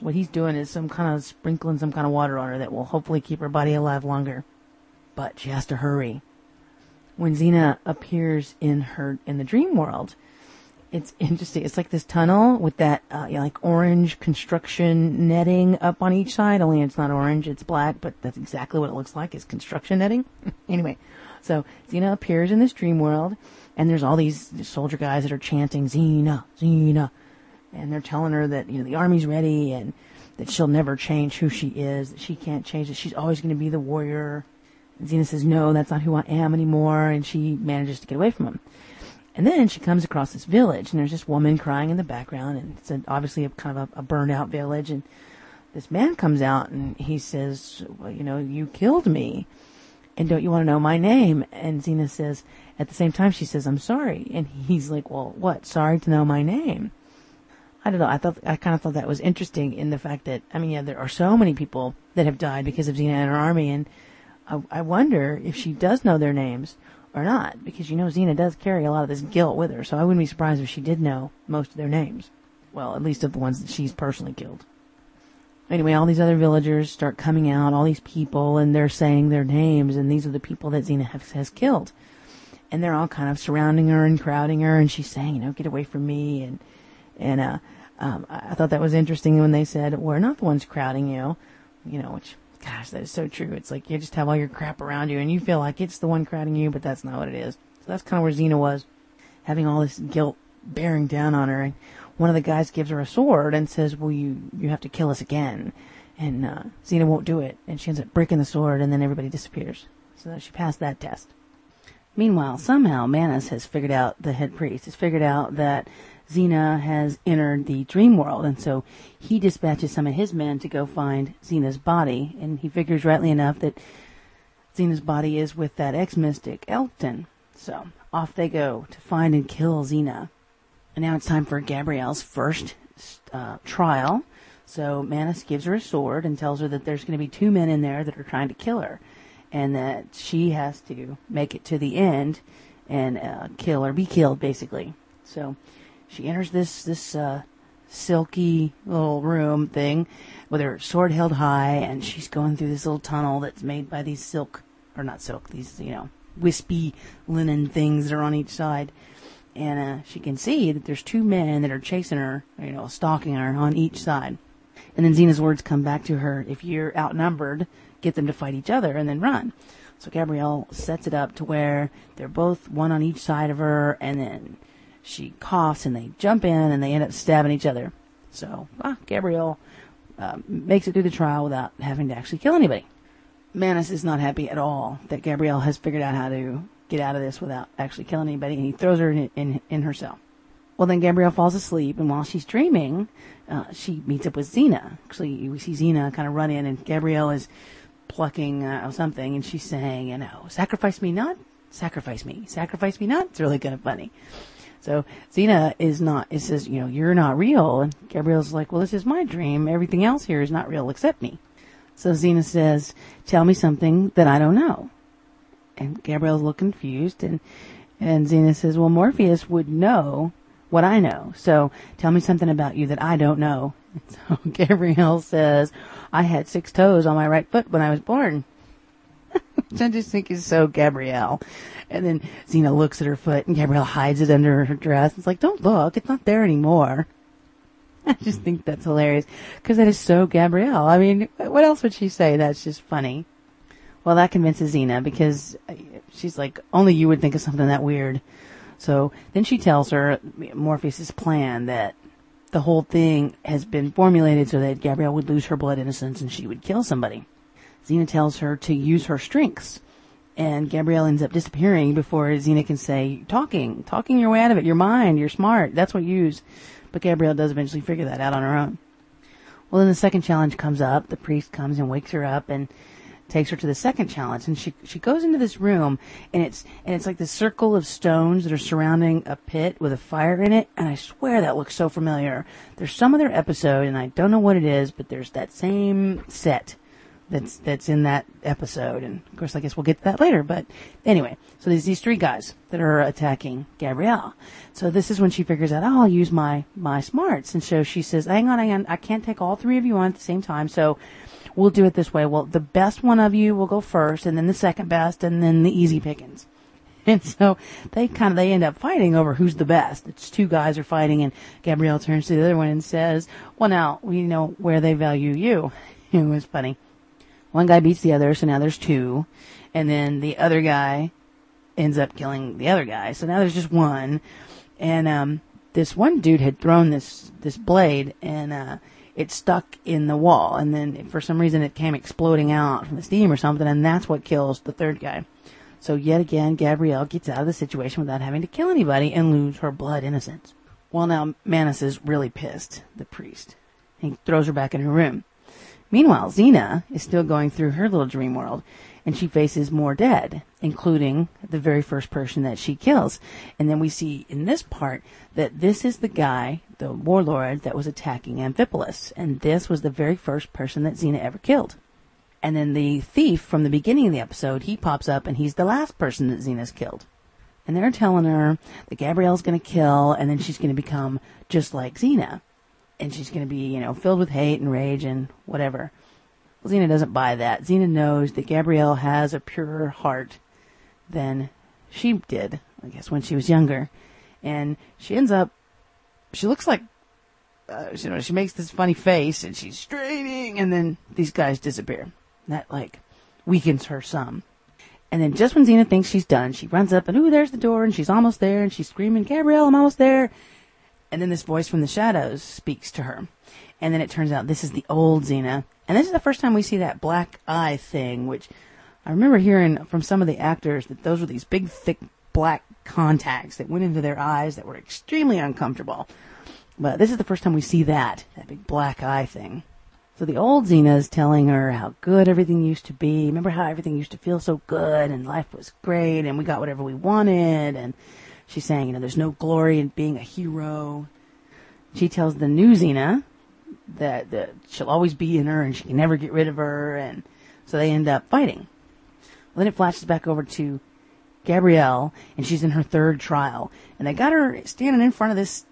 What he's doing is some kind of sprinkling some kind of water on her that will hopefully keep her body alive longer. But she has to hurry. When Xena appears in her in the dream world, it's interesting. It's like this tunnel with that uh, you know, like orange construction netting up on each side. Only it's not orange; it's black. But that's exactly what it looks like. Is construction netting. anyway, so Xena appears in this dream world, and there's all these soldier guys that are chanting Xena, Xena, and they're telling her that you know the army's ready and that she'll never change who she is. That she can't change. That she's always going to be the warrior. Xena says, "No, that's not who I am anymore," and she manages to get away from him. And then she comes across this village, and there's this woman crying in the background, and it's an, obviously a kind of a, a burned out village. And this man comes out and he says, well, you know, you killed me. And don't you want to know my name? And Xena says, at the same time, she says, I'm sorry. And he's like, well, what? Sorry to know my name. I don't know. I thought, I kind of thought that was interesting in the fact that, I mean, yeah, there are so many people that have died because of Xena and her army. And I, I wonder if she does know their names or not, because you know Xena does carry a lot of this guilt with her. So I wouldn't be surprised if she did know most of their names. Well, at least of the ones that she's personally killed. Anyway, all these other villagers start coming out, all these people, and they're saying their names, and these are the people that Xena has, has killed. And they're all kind of surrounding her and crowding her, and she's saying, you know, get away from me, and, and, uh, um, I thought that was interesting when they said, we're not the ones crowding you, you know, which, gosh, that is so true. It's like you just have all your crap around you and you feel like it's the one crowding you, but that's not what it is. So that's kind of where Xena was, having all this guilt bearing down on her. And one of the guys gives her a sword and says, well, you, you have to kill us again. And, uh, Xena won't do it. And she ends up breaking the sword and then everybody disappears. So she passed that test. Meanwhile, somehow Manus has figured out, the head priest has figured out that Xena has entered the dream world, and so he dispatches some of his men to go find Xena's body, and he figures rightly enough that Xena's body is with that ex-mystic Elkton. So off they go to find and kill Xena. And now it's time for Gabrielle's first uh, trial. So Manus gives her a sword and tells her that there's going to be two men in there that are trying to kill her, and that she has to make it to the end and uh, kill or be killed, basically. So she enters this this uh, silky little room thing with her sword held high, and she's going through this little tunnel that's made by these silk or not silk, these you know wispy linen things that are on each side. And uh, she can see that there's two men that are chasing her, you know, stalking her on each side. And then Xena's words come back to her: "If you're outnumbered, get them to fight each other, and then run." So Gabrielle sets it up to where they're both one on each side of her, and then she coughs and they jump in and they end up stabbing each other. So, ah, Gabrielle uh, makes it through the trial without having to actually kill anybody. Manus is not happy at all that Gabrielle has figured out how to get out of this without actually killing anybody, and he throws her in, in, in her cell. Well, then Gabrielle falls asleep, and while she's dreaming, uh, she meets up with Xena. Actually, we see Xena kind of run in, and Gabrielle is plucking uh, something, and she's saying, you know, sacrifice me not, sacrifice me, sacrifice me not. It's really kind of funny. So Xena is not, it says, you know, you're not real. And Gabrielle's like, well, this is my dream. Everything else here is not real except me. So Xena says, tell me something that I don't know. And Gabrielle's a little confused and, and Xena says, well, Morpheus would know what I know. So tell me something about you that I don't know. And so Gabrielle says, I had six toes on my right foot when I was born. Which I just think is so Gabrielle. And then Xena looks at her foot and Gabrielle hides it under her dress. It's like, don't look. It's not there anymore. I just think that's hilarious because that is so Gabrielle. I mean, what else would she say? That's just funny. Well, that convinces Xena because uh, she's like, only you would think of something that weird. So then she tells her Morpheus's plan that the whole thing has been formulated so that Gabrielle would lose her blood innocence and she would kill somebody. Xena tells her to use her strengths and Gabrielle ends up disappearing before Xena can say, talking, talking your way out of it. You're mind, you're smart. That's what you use. But Gabrielle does eventually figure that out on her own. Well, then the second challenge comes up. The priest comes and wakes her up and takes her to the second challenge. And she, she goes into this room and it's, and it's like this circle of stones that are surrounding a pit with a fire in it. And I swear that looks so familiar. There's some other episode and I don't know what it is, but there's that same set that's that's in that episode. And of course, I guess we'll get to that later. But anyway, so there's these three guys that are attacking Gabrielle. So this is when she figures out, oh, I'll use my my smarts. And so she says, hang on, hang on, I can't take all three of you on at the same time. So we'll do it this way. Well, the best one of you will go first, and then the second best, and then the easy pickings. And so they kind of they end up fighting over who's the best. It's two guys are fighting, and Gabrielle turns to the other one and says, "Well, now we know where they value you." It was funny. One guy beats the other, so now there's two. And then the other guy ends up killing the other guy. So now there's just one. And, um, this one dude had thrown this, this blade and, uh, it stuck in the wall. And then for some reason it came exploding out from the steam or something. And that's what kills the third guy. So yet again, Gabrielle gets out of the situation without having to kill anybody and lose her blood innocence. Well, now Manus is really pissed, the priest. He throws her back in her room. Meanwhile, Xena is still going through her little dream world and she faces more dead, including the very first person that she kills. And then we see in this part that this is the guy, the warlord that was attacking Amphipolis. And this was the very first person that Xena ever killed. And then the thief from the beginning of the episode, he pops up and he's the last person that Xena's killed. And they're telling her that Gabrielle's gonna kill and then she's gonna become just like Xena. And she's gonna be, you know, filled with hate and rage and whatever. Well, Xena doesn't buy that. Xena knows that Gabrielle has a purer heart than she did, I guess, when she was younger. And she ends up, she looks like, uh, you know, she makes this funny face and she's straining and then these guys disappear. That, like, weakens her some. And then just when Xena thinks she's done, she runs up and, ooh, there's the door and she's almost there and she's screaming, Gabrielle, I'm almost there. And then this voice from the shadows speaks to her. And then it turns out this is the old Xena. And this is the first time we see that black eye thing, which I remember hearing from some of the actors that those were these big, thick black contacts that went into their eyes that were extremely uncomfortable. But this is the first time we see that, that big black eye thing. So the old Xena is telling her how good everything used to be. Remember how everything used to feel so good and life was great and we got whatever we wanted and she's saying, you know, there's no glory in being a hero. She tells the new Xena, that, that she'll always be in her and she can never get rid of her and so they end up fighting. Well, then it flashes back over to Gabrielle and she's in her third trial and they got her standing in front of this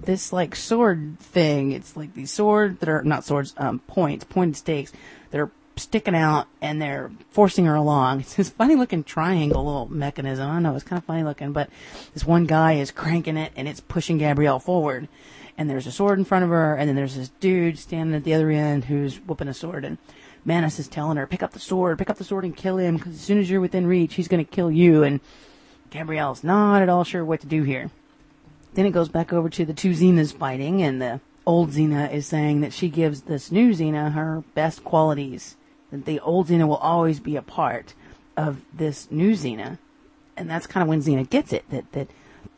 this like sword thing. It's like these swords that are not swords, um, points, pointed stakes that are sticking out and they're forcing her along. It's this funny looking triangle little mechanism. I don't know, it's kind of funny looking, but this one guy is cranking it and it's pushing Gabrielle forward and there's a sword in front of her, and then there's this dude standing at the other end who's whooping a sword, and Manus is telling her, pick up the sword, pick up the sword and kill him, because as soon as you're within reach, he's going to kill you, and Gabrielle's not at all sure what to do here. Then it goes back over to the two Xenas fighting, and the old Xena is saying that she gives this new Xena her best qualities, that the old Xena will always be a part of this new Xena. And that's kind of when Xena gets it, that, that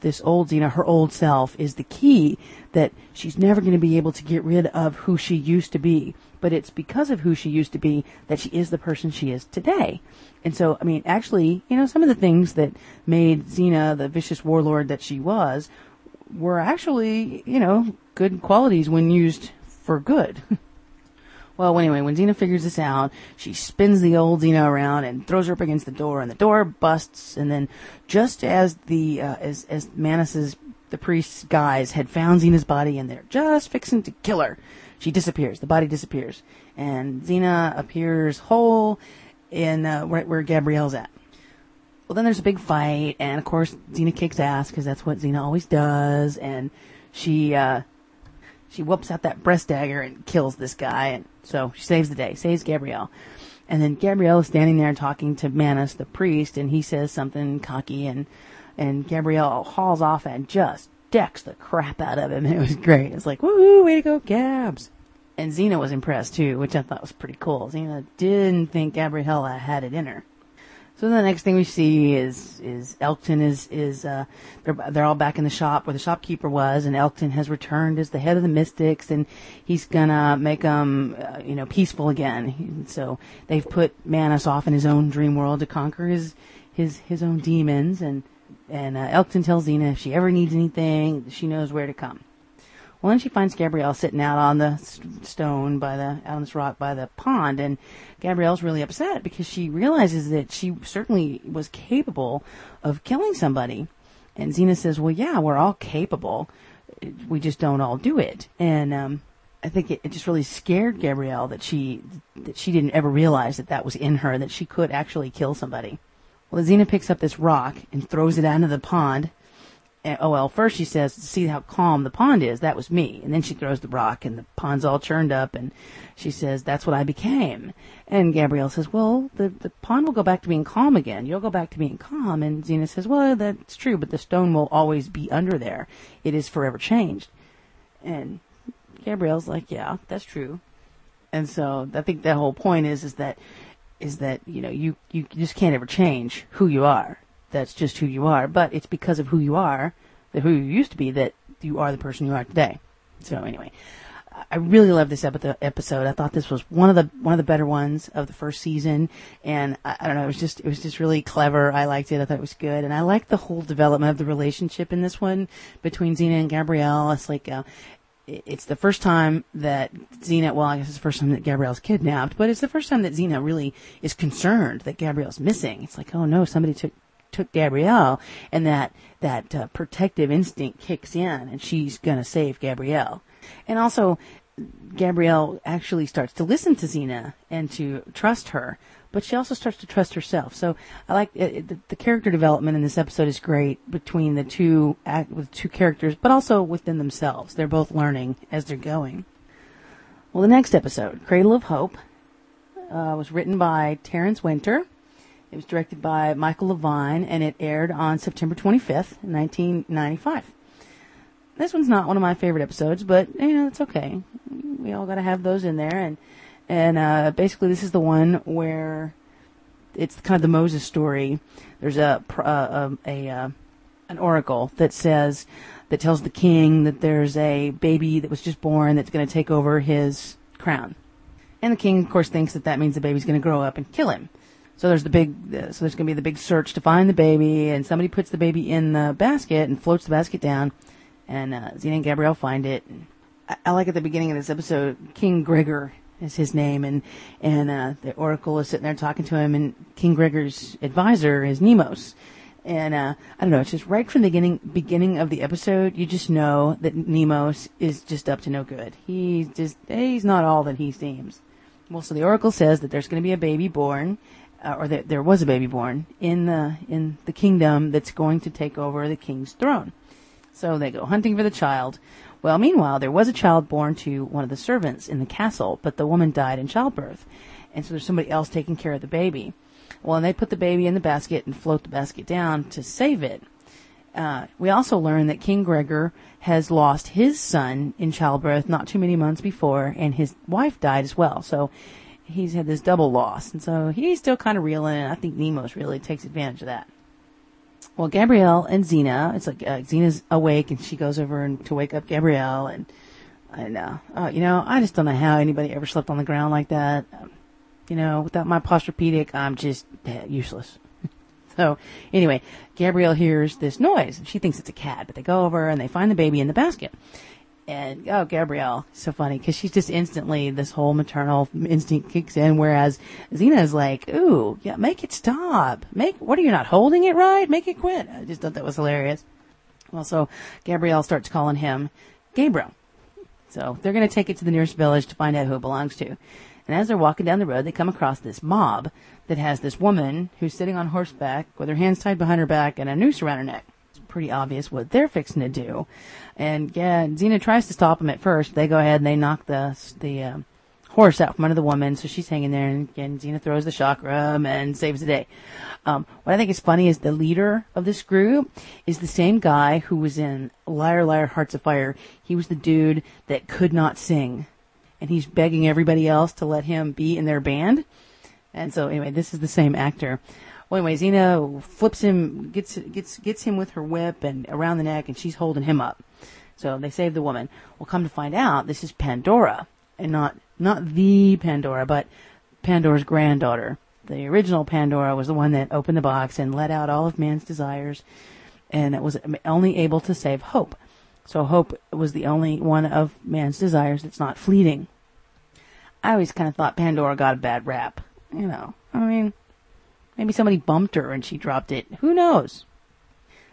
this old Xena, her old self, is the key that she's never going to be able to get rid of who she used to be. But it's because of who she used to be that she is the person she is today. And so, I mean, actually, you know, some of the things that made Xena the vicious warlord that she was were actually, you know, good qualities when used for good. Well, anyway, when Xena figures this out, she spins the old Xena around and throws her up against the door, and the door busts. And then, just as the uh, as as Manus's the priest's guys had found Xena's body, and they're just fixing to kill her, she disappears. The body disappears, and Xena appears whole in uh, right where Gabrielle's at. Well, then there's a big fight, and of course Xena kicks ass because that's what Xena always does, and she uh, she whoops out that breast dagger and kills this guy, and so she saves the day, saves Gabrielle. And then Gabrielle is standing there talking to Manus, the priest, and he says something cocky, and and Gabrielle hauls off and just decks the crap out of him. It was great. It's like, woo, way to go, Gabs. And Xena was impressed too, which I thought was pretty cool. Xena didn't think Gabriella had it in her. So the next thing we see is is Elkton is is uh, they're they're all back in the shop where the shopkeeper was, and Elkton has returned as the head of the Mystics, and he's gonna make them uh, you know peaceful again. So they've put Manus off in his own dream world to conquer his his his own demons, and and uh, Elkton tells Xena if she ever needs anything, she knows where to come. Well, then she finds Gabrielle sitting out on the stone by the out on this rock by the pond, and Gabrielle's really upset because she realizes that she certainly was capable of killing somebody. And Xena says, "Well, yeah, we're all capable. We just don't all do it." And um, I think it, it just really scared Gabrielle that she that she didn't ever realize that that was in her that she could actually kill somebody. Well, Xena picks up this rock and throws it out into the pond oh well, first she says, see how calm the pond is. That was me. And then she throws the rock and the pond's all churned up and she says, that's what I became. And Gabrielle says, well, the, the pond will go back to being calm again. You'll go back to being calm. And Xena says, well, that's true, but the stone will always be under there. It is forever changed. And Gabrielle's like, yeah, that's true. And so I think the whole point is, is that, is that, you know, you, you just can't ever change who you are that's just who you are, but it's because of who you are, that who you used to be, that you are the person you are today. So anyway, uh, I really love this epi- episode. I thought this was one of the one of the better ones of the first season, and I, I don't know, it was just it was just really clever. I liked it. I thought it was good, and I liked the whole development of the relationship in this one between Xena and Gabrielle. It's like uh, it's the first time that Xena, well, I guess it's the first time that Gabrielle's kidnapped, but it's the first time that Xena really is concerned that Gabrielle's missing. It's like, oh no, somebody took took Gabrielle, and that that uh, protective instinct kicks in, and she's gonna save Gabrielle. And also, Gabrielle actually starts to listen to Xena and to trust her, but she also starts to trust herself. So I like it- the, the character development in this episode is great between the two act with two characters, but also within themselves. They're both learning as they're going. Well, the next episode, Cradle of Hope, uh, was written by Terence Winter. It was directed by Michael Levine, and it aired on September 25th, 1995. This one's not one of my favorite episodes, but you know it's okay. We all got to have those in there, and and uh, basically this is the one where it's kind of the Moses story. There's a uh, um, a uh, an oracle that says that tells the king that there's a baby that was just born that's going to take over his crown, and the king, of course, thinks that that means the baby's going to grow up and kill him. So there's the big, uh, so there's going to be the big search to find the baby, and somebody puts the baby in the basket and floats the basket down, and uh, Xena and Gabrielle find it. I, I like at the beginning of this episode, King Gregor is his name, and and uh, the Oracle is sitting there talking to him, and King Gregor's advisor is Nemos. And uh, I don't know, it's just right from the beginning beginning of the episode, you just know that Nemos is just up to no good. He's just he's not all that he seems. Well, so the Oracle says that there's going to be a baby born, uh, or that there was a baby born in the in the kingdom that's going to take over the king's throne. So they go hunting for the child. Well, meanwhile, there was a child born to one of the servants in the castle, but the woman died in childbirth, and so there's somebody else taking care of the baby. Well, and they put the baby in the basket and float the basket down to save it. Uh, we also learn that King Gregor has lost his son in childbirth not too many months before, and his wife died as well. So he's had this double loss, and so he's still kind of reeling. And I think Nemos really takes advantage of that. Well, Gabrielle and Xena, it's like uh, Xena's awake, and she goes over and to wake up Gabrielle, and I know, uh, you know, I just don't know how anybody ever slept on the ground like that. Um, you know, without my posturepedic, I'm just useless. So anyway, Gabrielle hears this noise. And she thinks it's a cat, but they go over and they find the baby in the basket. And oh, Gabrielle, so funny because she's just instantly this whole maternal instinct kicks in, whereas Xena is like, "Ooh, yeah, make it stop. Make what are you not holding it right? Make it quit." I just thought that was hilarious. Well, so Gabrielle starts calling him Gabriel. So they're going to take it to the nearest village to find out who it belongs to. And as they're walking down the road, they come across this mob that has this woman who's sitting on horseback with her hands tied behind her back and a noose around her neck. Pretty obvious what they're fixing to do. And yeah, Xena tries to stop them at first. They go ahead and they knock the the um, horse out from under the woman, so she's hanging there. And again, Xena throws the chakram and saves the day. Um, what I think is funny is the leader of this group is the same guy who was in Lyre Lyre Hearts of Fire. He was the dude that could not sing and he's begging everybody else to let him be in their band. And so anyway, this is the same actor. Well, anyway, Xena flips him, gets gets gets him with her whip and around the neck, and she's holding him up. So they save the woman. Well, come to find out, this is Pandora, and not not the Pandora, but Pandora's granddaughter. The original Pandora was the one that opened the box and let out all of man's desires, and it was only able to save Hope. So hope was the only one of man's desires that's not fleeting. I always kind of thought Pandora got a bad rap. You know, I mean, maybe somebody bumped her and she dropped it. Who knows?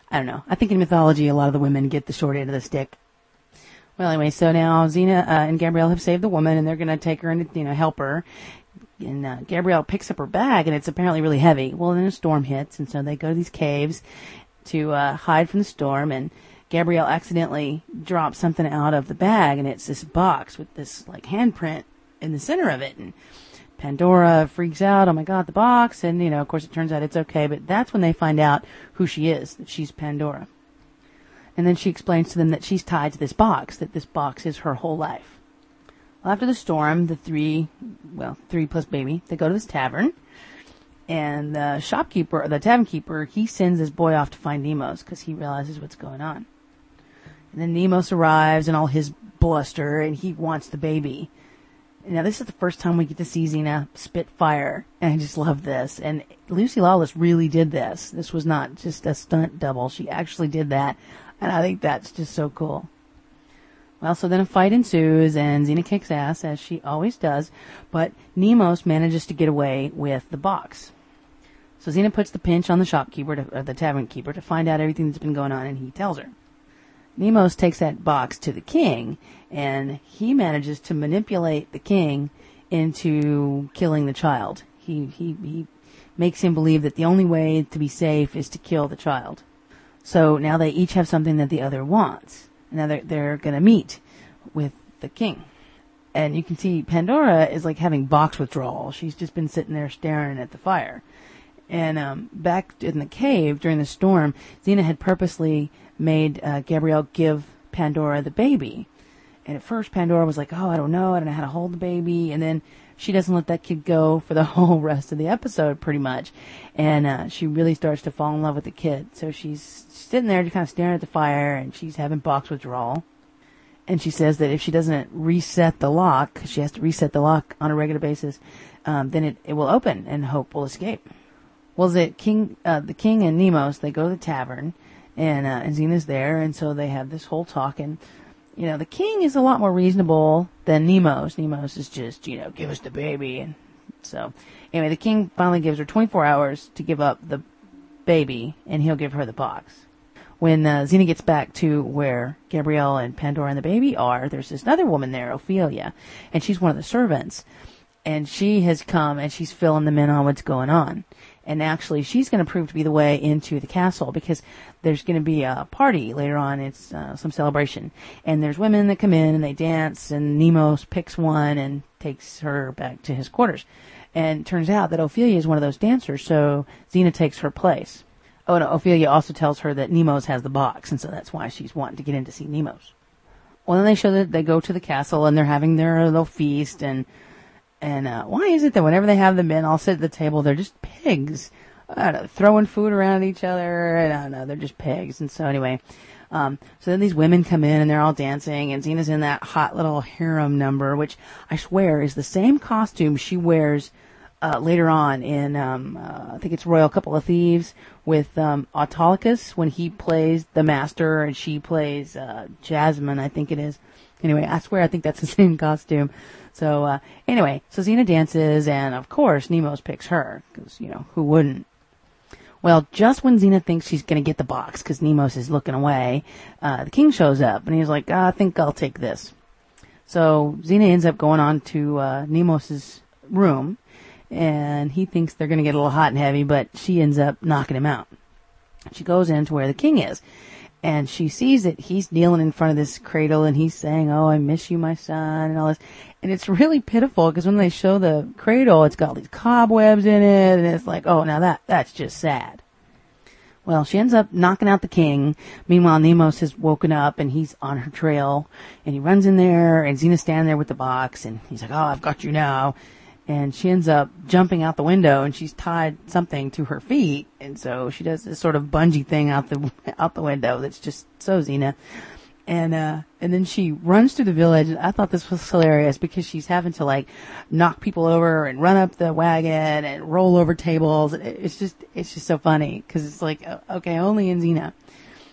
I don't know. I think in mythology, a lot of the women get the short end of the stick. Well, anyway, so now Xena uh, and Gabrielle have saved the woman, and they're going to take her and you know help her. And uh, Gabrielle picks up her bag, and it's apparently really heavy. Well, then a storm hits, and so they go to these caves to uh, hide from the storm. And Gabrielle accidentally drops something out of the bag, and it's this box with this like handprint in the center of it. And Pandora freaks out. Oh my God, the box! And you know, of course, it turns out it's okay. But that's when they find out who she is. That she's Pandora. And then she explains to them that she's tied to this box. That this box is her whole life. Well, after the storm, the three, well, three plus baby, they go to this tavern. And the shopkeeper, the tavern keeper, he sends his boy off to find Nemos because he realizes what's going on. And then Nemos arrives in all his bluster and he wants the baby. Now this is the first time we get to see Xena spit fire, and I just love this. And Lucy Lawless really did this. This was not just a stunt double; she actually did that, and I think that's just so cool. Well, so then a fight ensues, and Xena kicks ass as she always does, but Nemos manages to get away with the box. So Xena puts the pinch on the shopkeeper, to, or the tavern keeper, to find out everything that's been going on, and he tells her. Nemos takes that box to the king, and he manages to manipulate the king into killing the child. He, he, he makes him believe that the only way to be safe is to kill the child. So now they each have something that the other wants. Now they're, they're gonna meet with the king. And you can see Pandora is like having box withdrawal. She's just been sitting there staring at the fire. And um, back in the cave during the storm, Xena had purposely made uh, Gabrielle give Pandora the baby. And at first, Pandora was like, "Oh, I don't know, I don't know how to hold the baby," and then she doesn't let that kid go for the whole rest of the episode, pretty much. And uh, she really starts to fall in love with the kid. So she's sitting there, just kind of staring at the fire, and she's having box withdrawal. And she says that if she doesn't reset the lock, she has to reset the lock on a regular basis, um, then it, it will open and Hope will escape. Well, the king, uh, the king and Nemos, they go to the tavern, and uh, and Xena's there, and so they have this whole talk, and you know the king is a lot more reasonable than Nemos. Nemos is just you know give us the baby, and so anyway, the king finally gives her 24 hours to give up the baby, and he'll give her the box. When uh, Xena gets back to where Gabrielle and Pandora and the baby are, there's this other woman there, Ophelia, and she's one of the servants, and she has come and she's filling them in on what's going on and actually she's going to prove to be the way into the castle because there's going to be a party later on. It's uh, some celebration, and there's women that come in and they dance, and Nemos picks one and takes her back to his quarters. And turns out that Ophelia is one of those dancers, so Xena takes her place. Oh, and Ophelia also tells her that Nemos has the box, and so that's why she's wanting to get in to see Nemos. Well, then they show that they go to the castle and they're having their little feast, and and uh, why is it that whenever they have the men all sit at the table, they're just pigs? Know, throwing food around at each other. I don't know, they're just pigs. And so anyway, um, so then these women come in and they're all dancing, and Xena's in that hot little harem number, which I swear is the same costume she wears uh, later on in um, uh, I think it's Royal Couple of Thieves with um, Autolycus when he plays the master and she plays uh, Jasmine, I think it is. Anyway, I swear I think that's the same costume. So uh, anyway, so Xena dances, and of course Nemos picks her because you know who wouldn't. Well, just when Xena thinks she's to get the box because Nemos is looking away, uh, the king shows up and he's like, ah, I think I'll take this. So Xena ends up going on to uh, room and he thinks they're to get a little hot and heavy, but she ends up knocking him out. She goes into where the king is and she sees that he's kneeling in front of this cradle and he's saying, "Oh, I miss you, my son," and all this. And it's really pitiful because when they show the cradle, it's got all these cobwebs in it, and it's like, "Oh, now that that's just sad." Well, she ends up knocking out the king. Meanwhile, Nemos has woken up and he's on her trail, and he runs in there, and Xena's standing there with the box, and he's like, "Oh, I've got you now." And she ends up jumping out the window and she's tied something to her feet and so she does this sort of bungee thing out the out the window that's just so Xena. And uh and then she runs through the village and I thought this was hilarious because she's having to like knock people over and run up the wagon and roll over tables it's just it's just so funny because it's like okay only in Xena.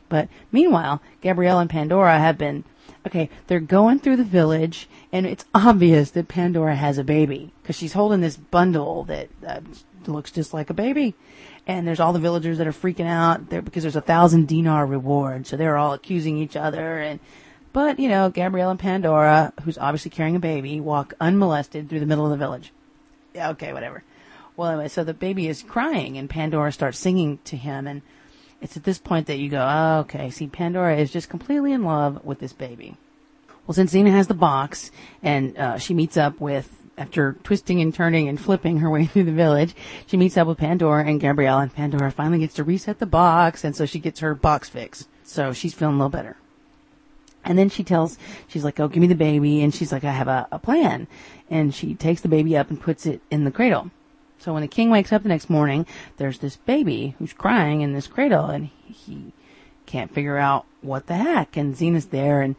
But meanwhile Gabrielle and Pandora have been okay, they're going through the village, and it's obvious that Pandora has a baby because she's holding this bundle that uh, looks just like a baby. And there's all the villagers that are freaking out there because there's a thousand dinar reward, so they're all accusing each other. And but you know, Gabrielle and Pandora, who's obviously carrying a baby, walk unmolested through the middle of the village. Yeah, okay, whatever. Well, anyway, so the baby is crying, and Pandora starts singing to him, and it's at this point that you go, oh, okay, see, Pandora is just completely in love with this baby. Well, since Xena has the box and uh, she meets up with, after twisting and turning and flipping her way through the village, she meets up with Pandora and Gabrielle, and Pandora finally gets to reset the box, and so she gets her box fixed. So she's feeling a little better. And then she tells, she's like, oh, give me the baby. And she's like, I have a, a plan. And she takes the baby up and puts it in the cradle. So when the king wakes up the next morning, there's this baby who's crying in this cradle and he can't figure out what the heck. And Xena's there and,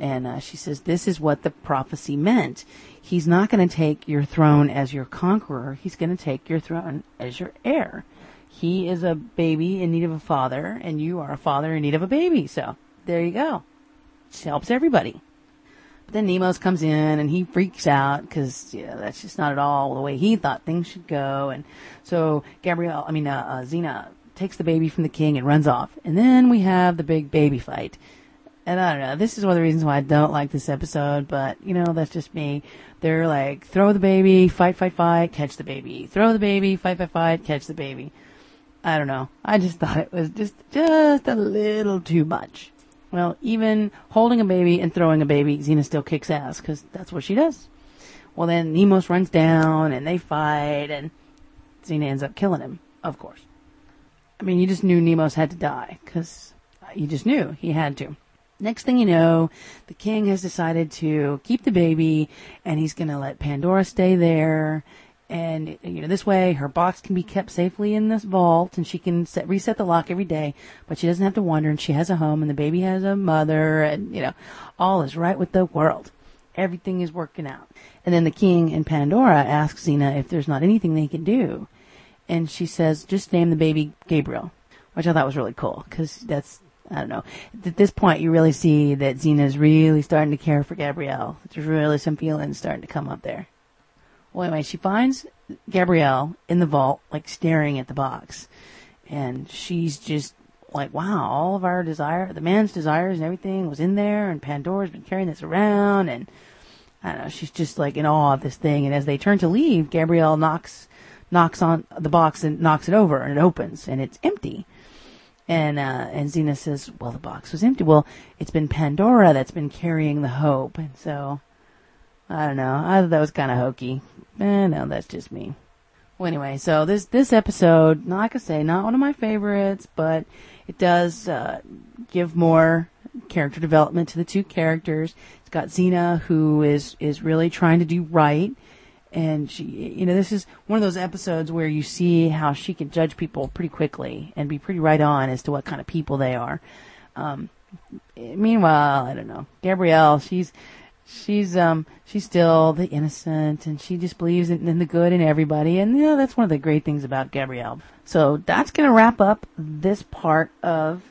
And uh, she says, This is what the prophecy meant. He's not going to take your throne as your conqueror, he's going to take your throne as your heir. He is a baby in need of a father, and you are a father in need of a baby. So there you go. She helps everybody. Then Nemos comes in and he freaks out because you know that's just not at all the way he thought things should go. And so Gabrielle, I mean uh, uh, Xena, takes the baby from the king and runs off. And then we have the big baby fight. And I don't know. This is one of the reasons why I don't like this episode, but you know that's just me. They're like throw the baby, fight, fight, fight, catch the baby. Throw the baby, fight, fight, fight, catch the baby. I don't know. I just thought it was just just a little too much. Well, even holding a baby and throwing a baby, Xena still kicks ass because that's what she does. Well, then Nemos runs down and they fight, and Xena ends up killing him, of course. I mean, you just knew Nemos had to die because uh, you just knew he had to. Next thing you know, the king has decided to keep the baby and he's going to let Pandora stay there and you know this way her box can be kept safely in this vault and she can set, reset the lock every day but she doesn't have to wonder and she has a home and the baby has a mother and you know all is right with the world everything is working out and then the king and pandora ask xena if there's not anything they can do and she says just name the baby gabriel which i thought was really cool because that's I don't know. At this point, you really see that Xena's really starting to care for Gabrielle. There's really some feelings starting to come up there. Well, anyway, she finds Gabrielle in the vault, like staring at the box. And she's just like, wow, all of our desire, the man's desires and everything was in there, and Pandora's been carrying this around, and I don't know, she's just like in awe of this thing. And as they turn to leave, Gabrielle knocks, knocks on the box and knocks it over, and it opens, and it's empty. And, uh, and Xena says, well, the box was empty. Well, it's been Pandora that's been carrying the hope. And so, I don't know. I thought that was kind of hokey. Eh, no, that's just me. Well, anyway, so this this episode, like I say, not one of my favorites, but it does uh, give more character development to the two characters. It's got Xena, who is is really trying to do right, and she, you know, this is one of those episodes where you see how she can judge people pretty quickly and be pretty right on as to what kind of people they are. Um, meanwhile, I don't know, Gabrielle, she's she's um she's still the innocent and she just believes in, in, the good in everybody and you know that's one of the great things about Gabrielle. So that's gonna wrap up this part of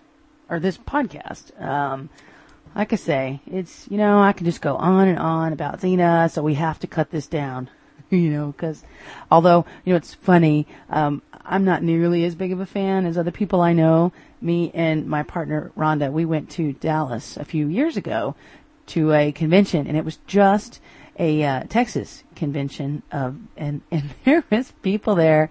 or this podcast. Um like I say, it's you know I can just go on and on about Xena, so we have to cut this down. you know, because although you know it's funny, um, I'm not nearly as big of a fan as other people I know. Me and my partner Rhonda, we went to Dallas a few years ago to a convention, and it was just a uh, Texas convention of, and and there was people there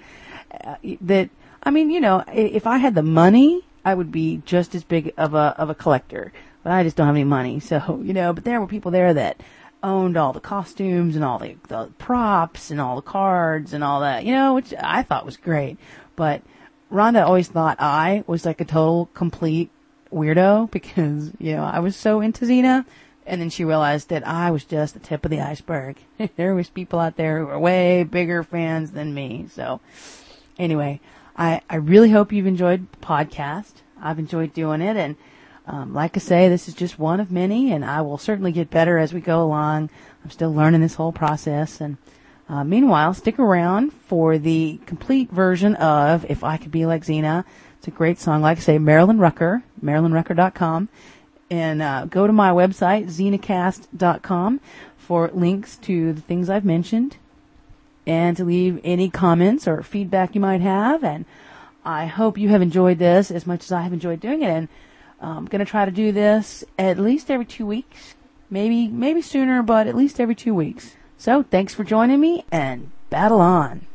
uh, that I mean, you know, if I had the money, I would be just as big of a of a collector, but I just don't have any money. So you know, but there were people there that owned all the costumes and all the, the props and all the cards and all that, you know, which I thought was great. But Rhonda always thought I was like a total complete weirdo because, you know, I was so into Xena and then she realized that I was just the tip of the iceberg. there was people out there who were way bigger fans than me. So anyway, I, I really hope you've enjoyed the podcast. I've enjoyed doing it. And, um, like I say, this is just one of many and I will certainly get better as we go along. I'm still learning this whole process. And, uh, meanwhile, stick around for the complete version of If I Could Be Like Xena. It's a great song. Like I say, Marilyn Rucker, marilynrucker.com and uh, go to my website, xenacast.com, for links to the things I've mentioned and to leave any comments or feedback you might have. And I hope you have enjoyed this as much as I have enjoyed doing it. And I'm um, going to try to do this at least every two weeks, maybe maybe sooner, but at least every two weeks. So thanks for joining me and battle on.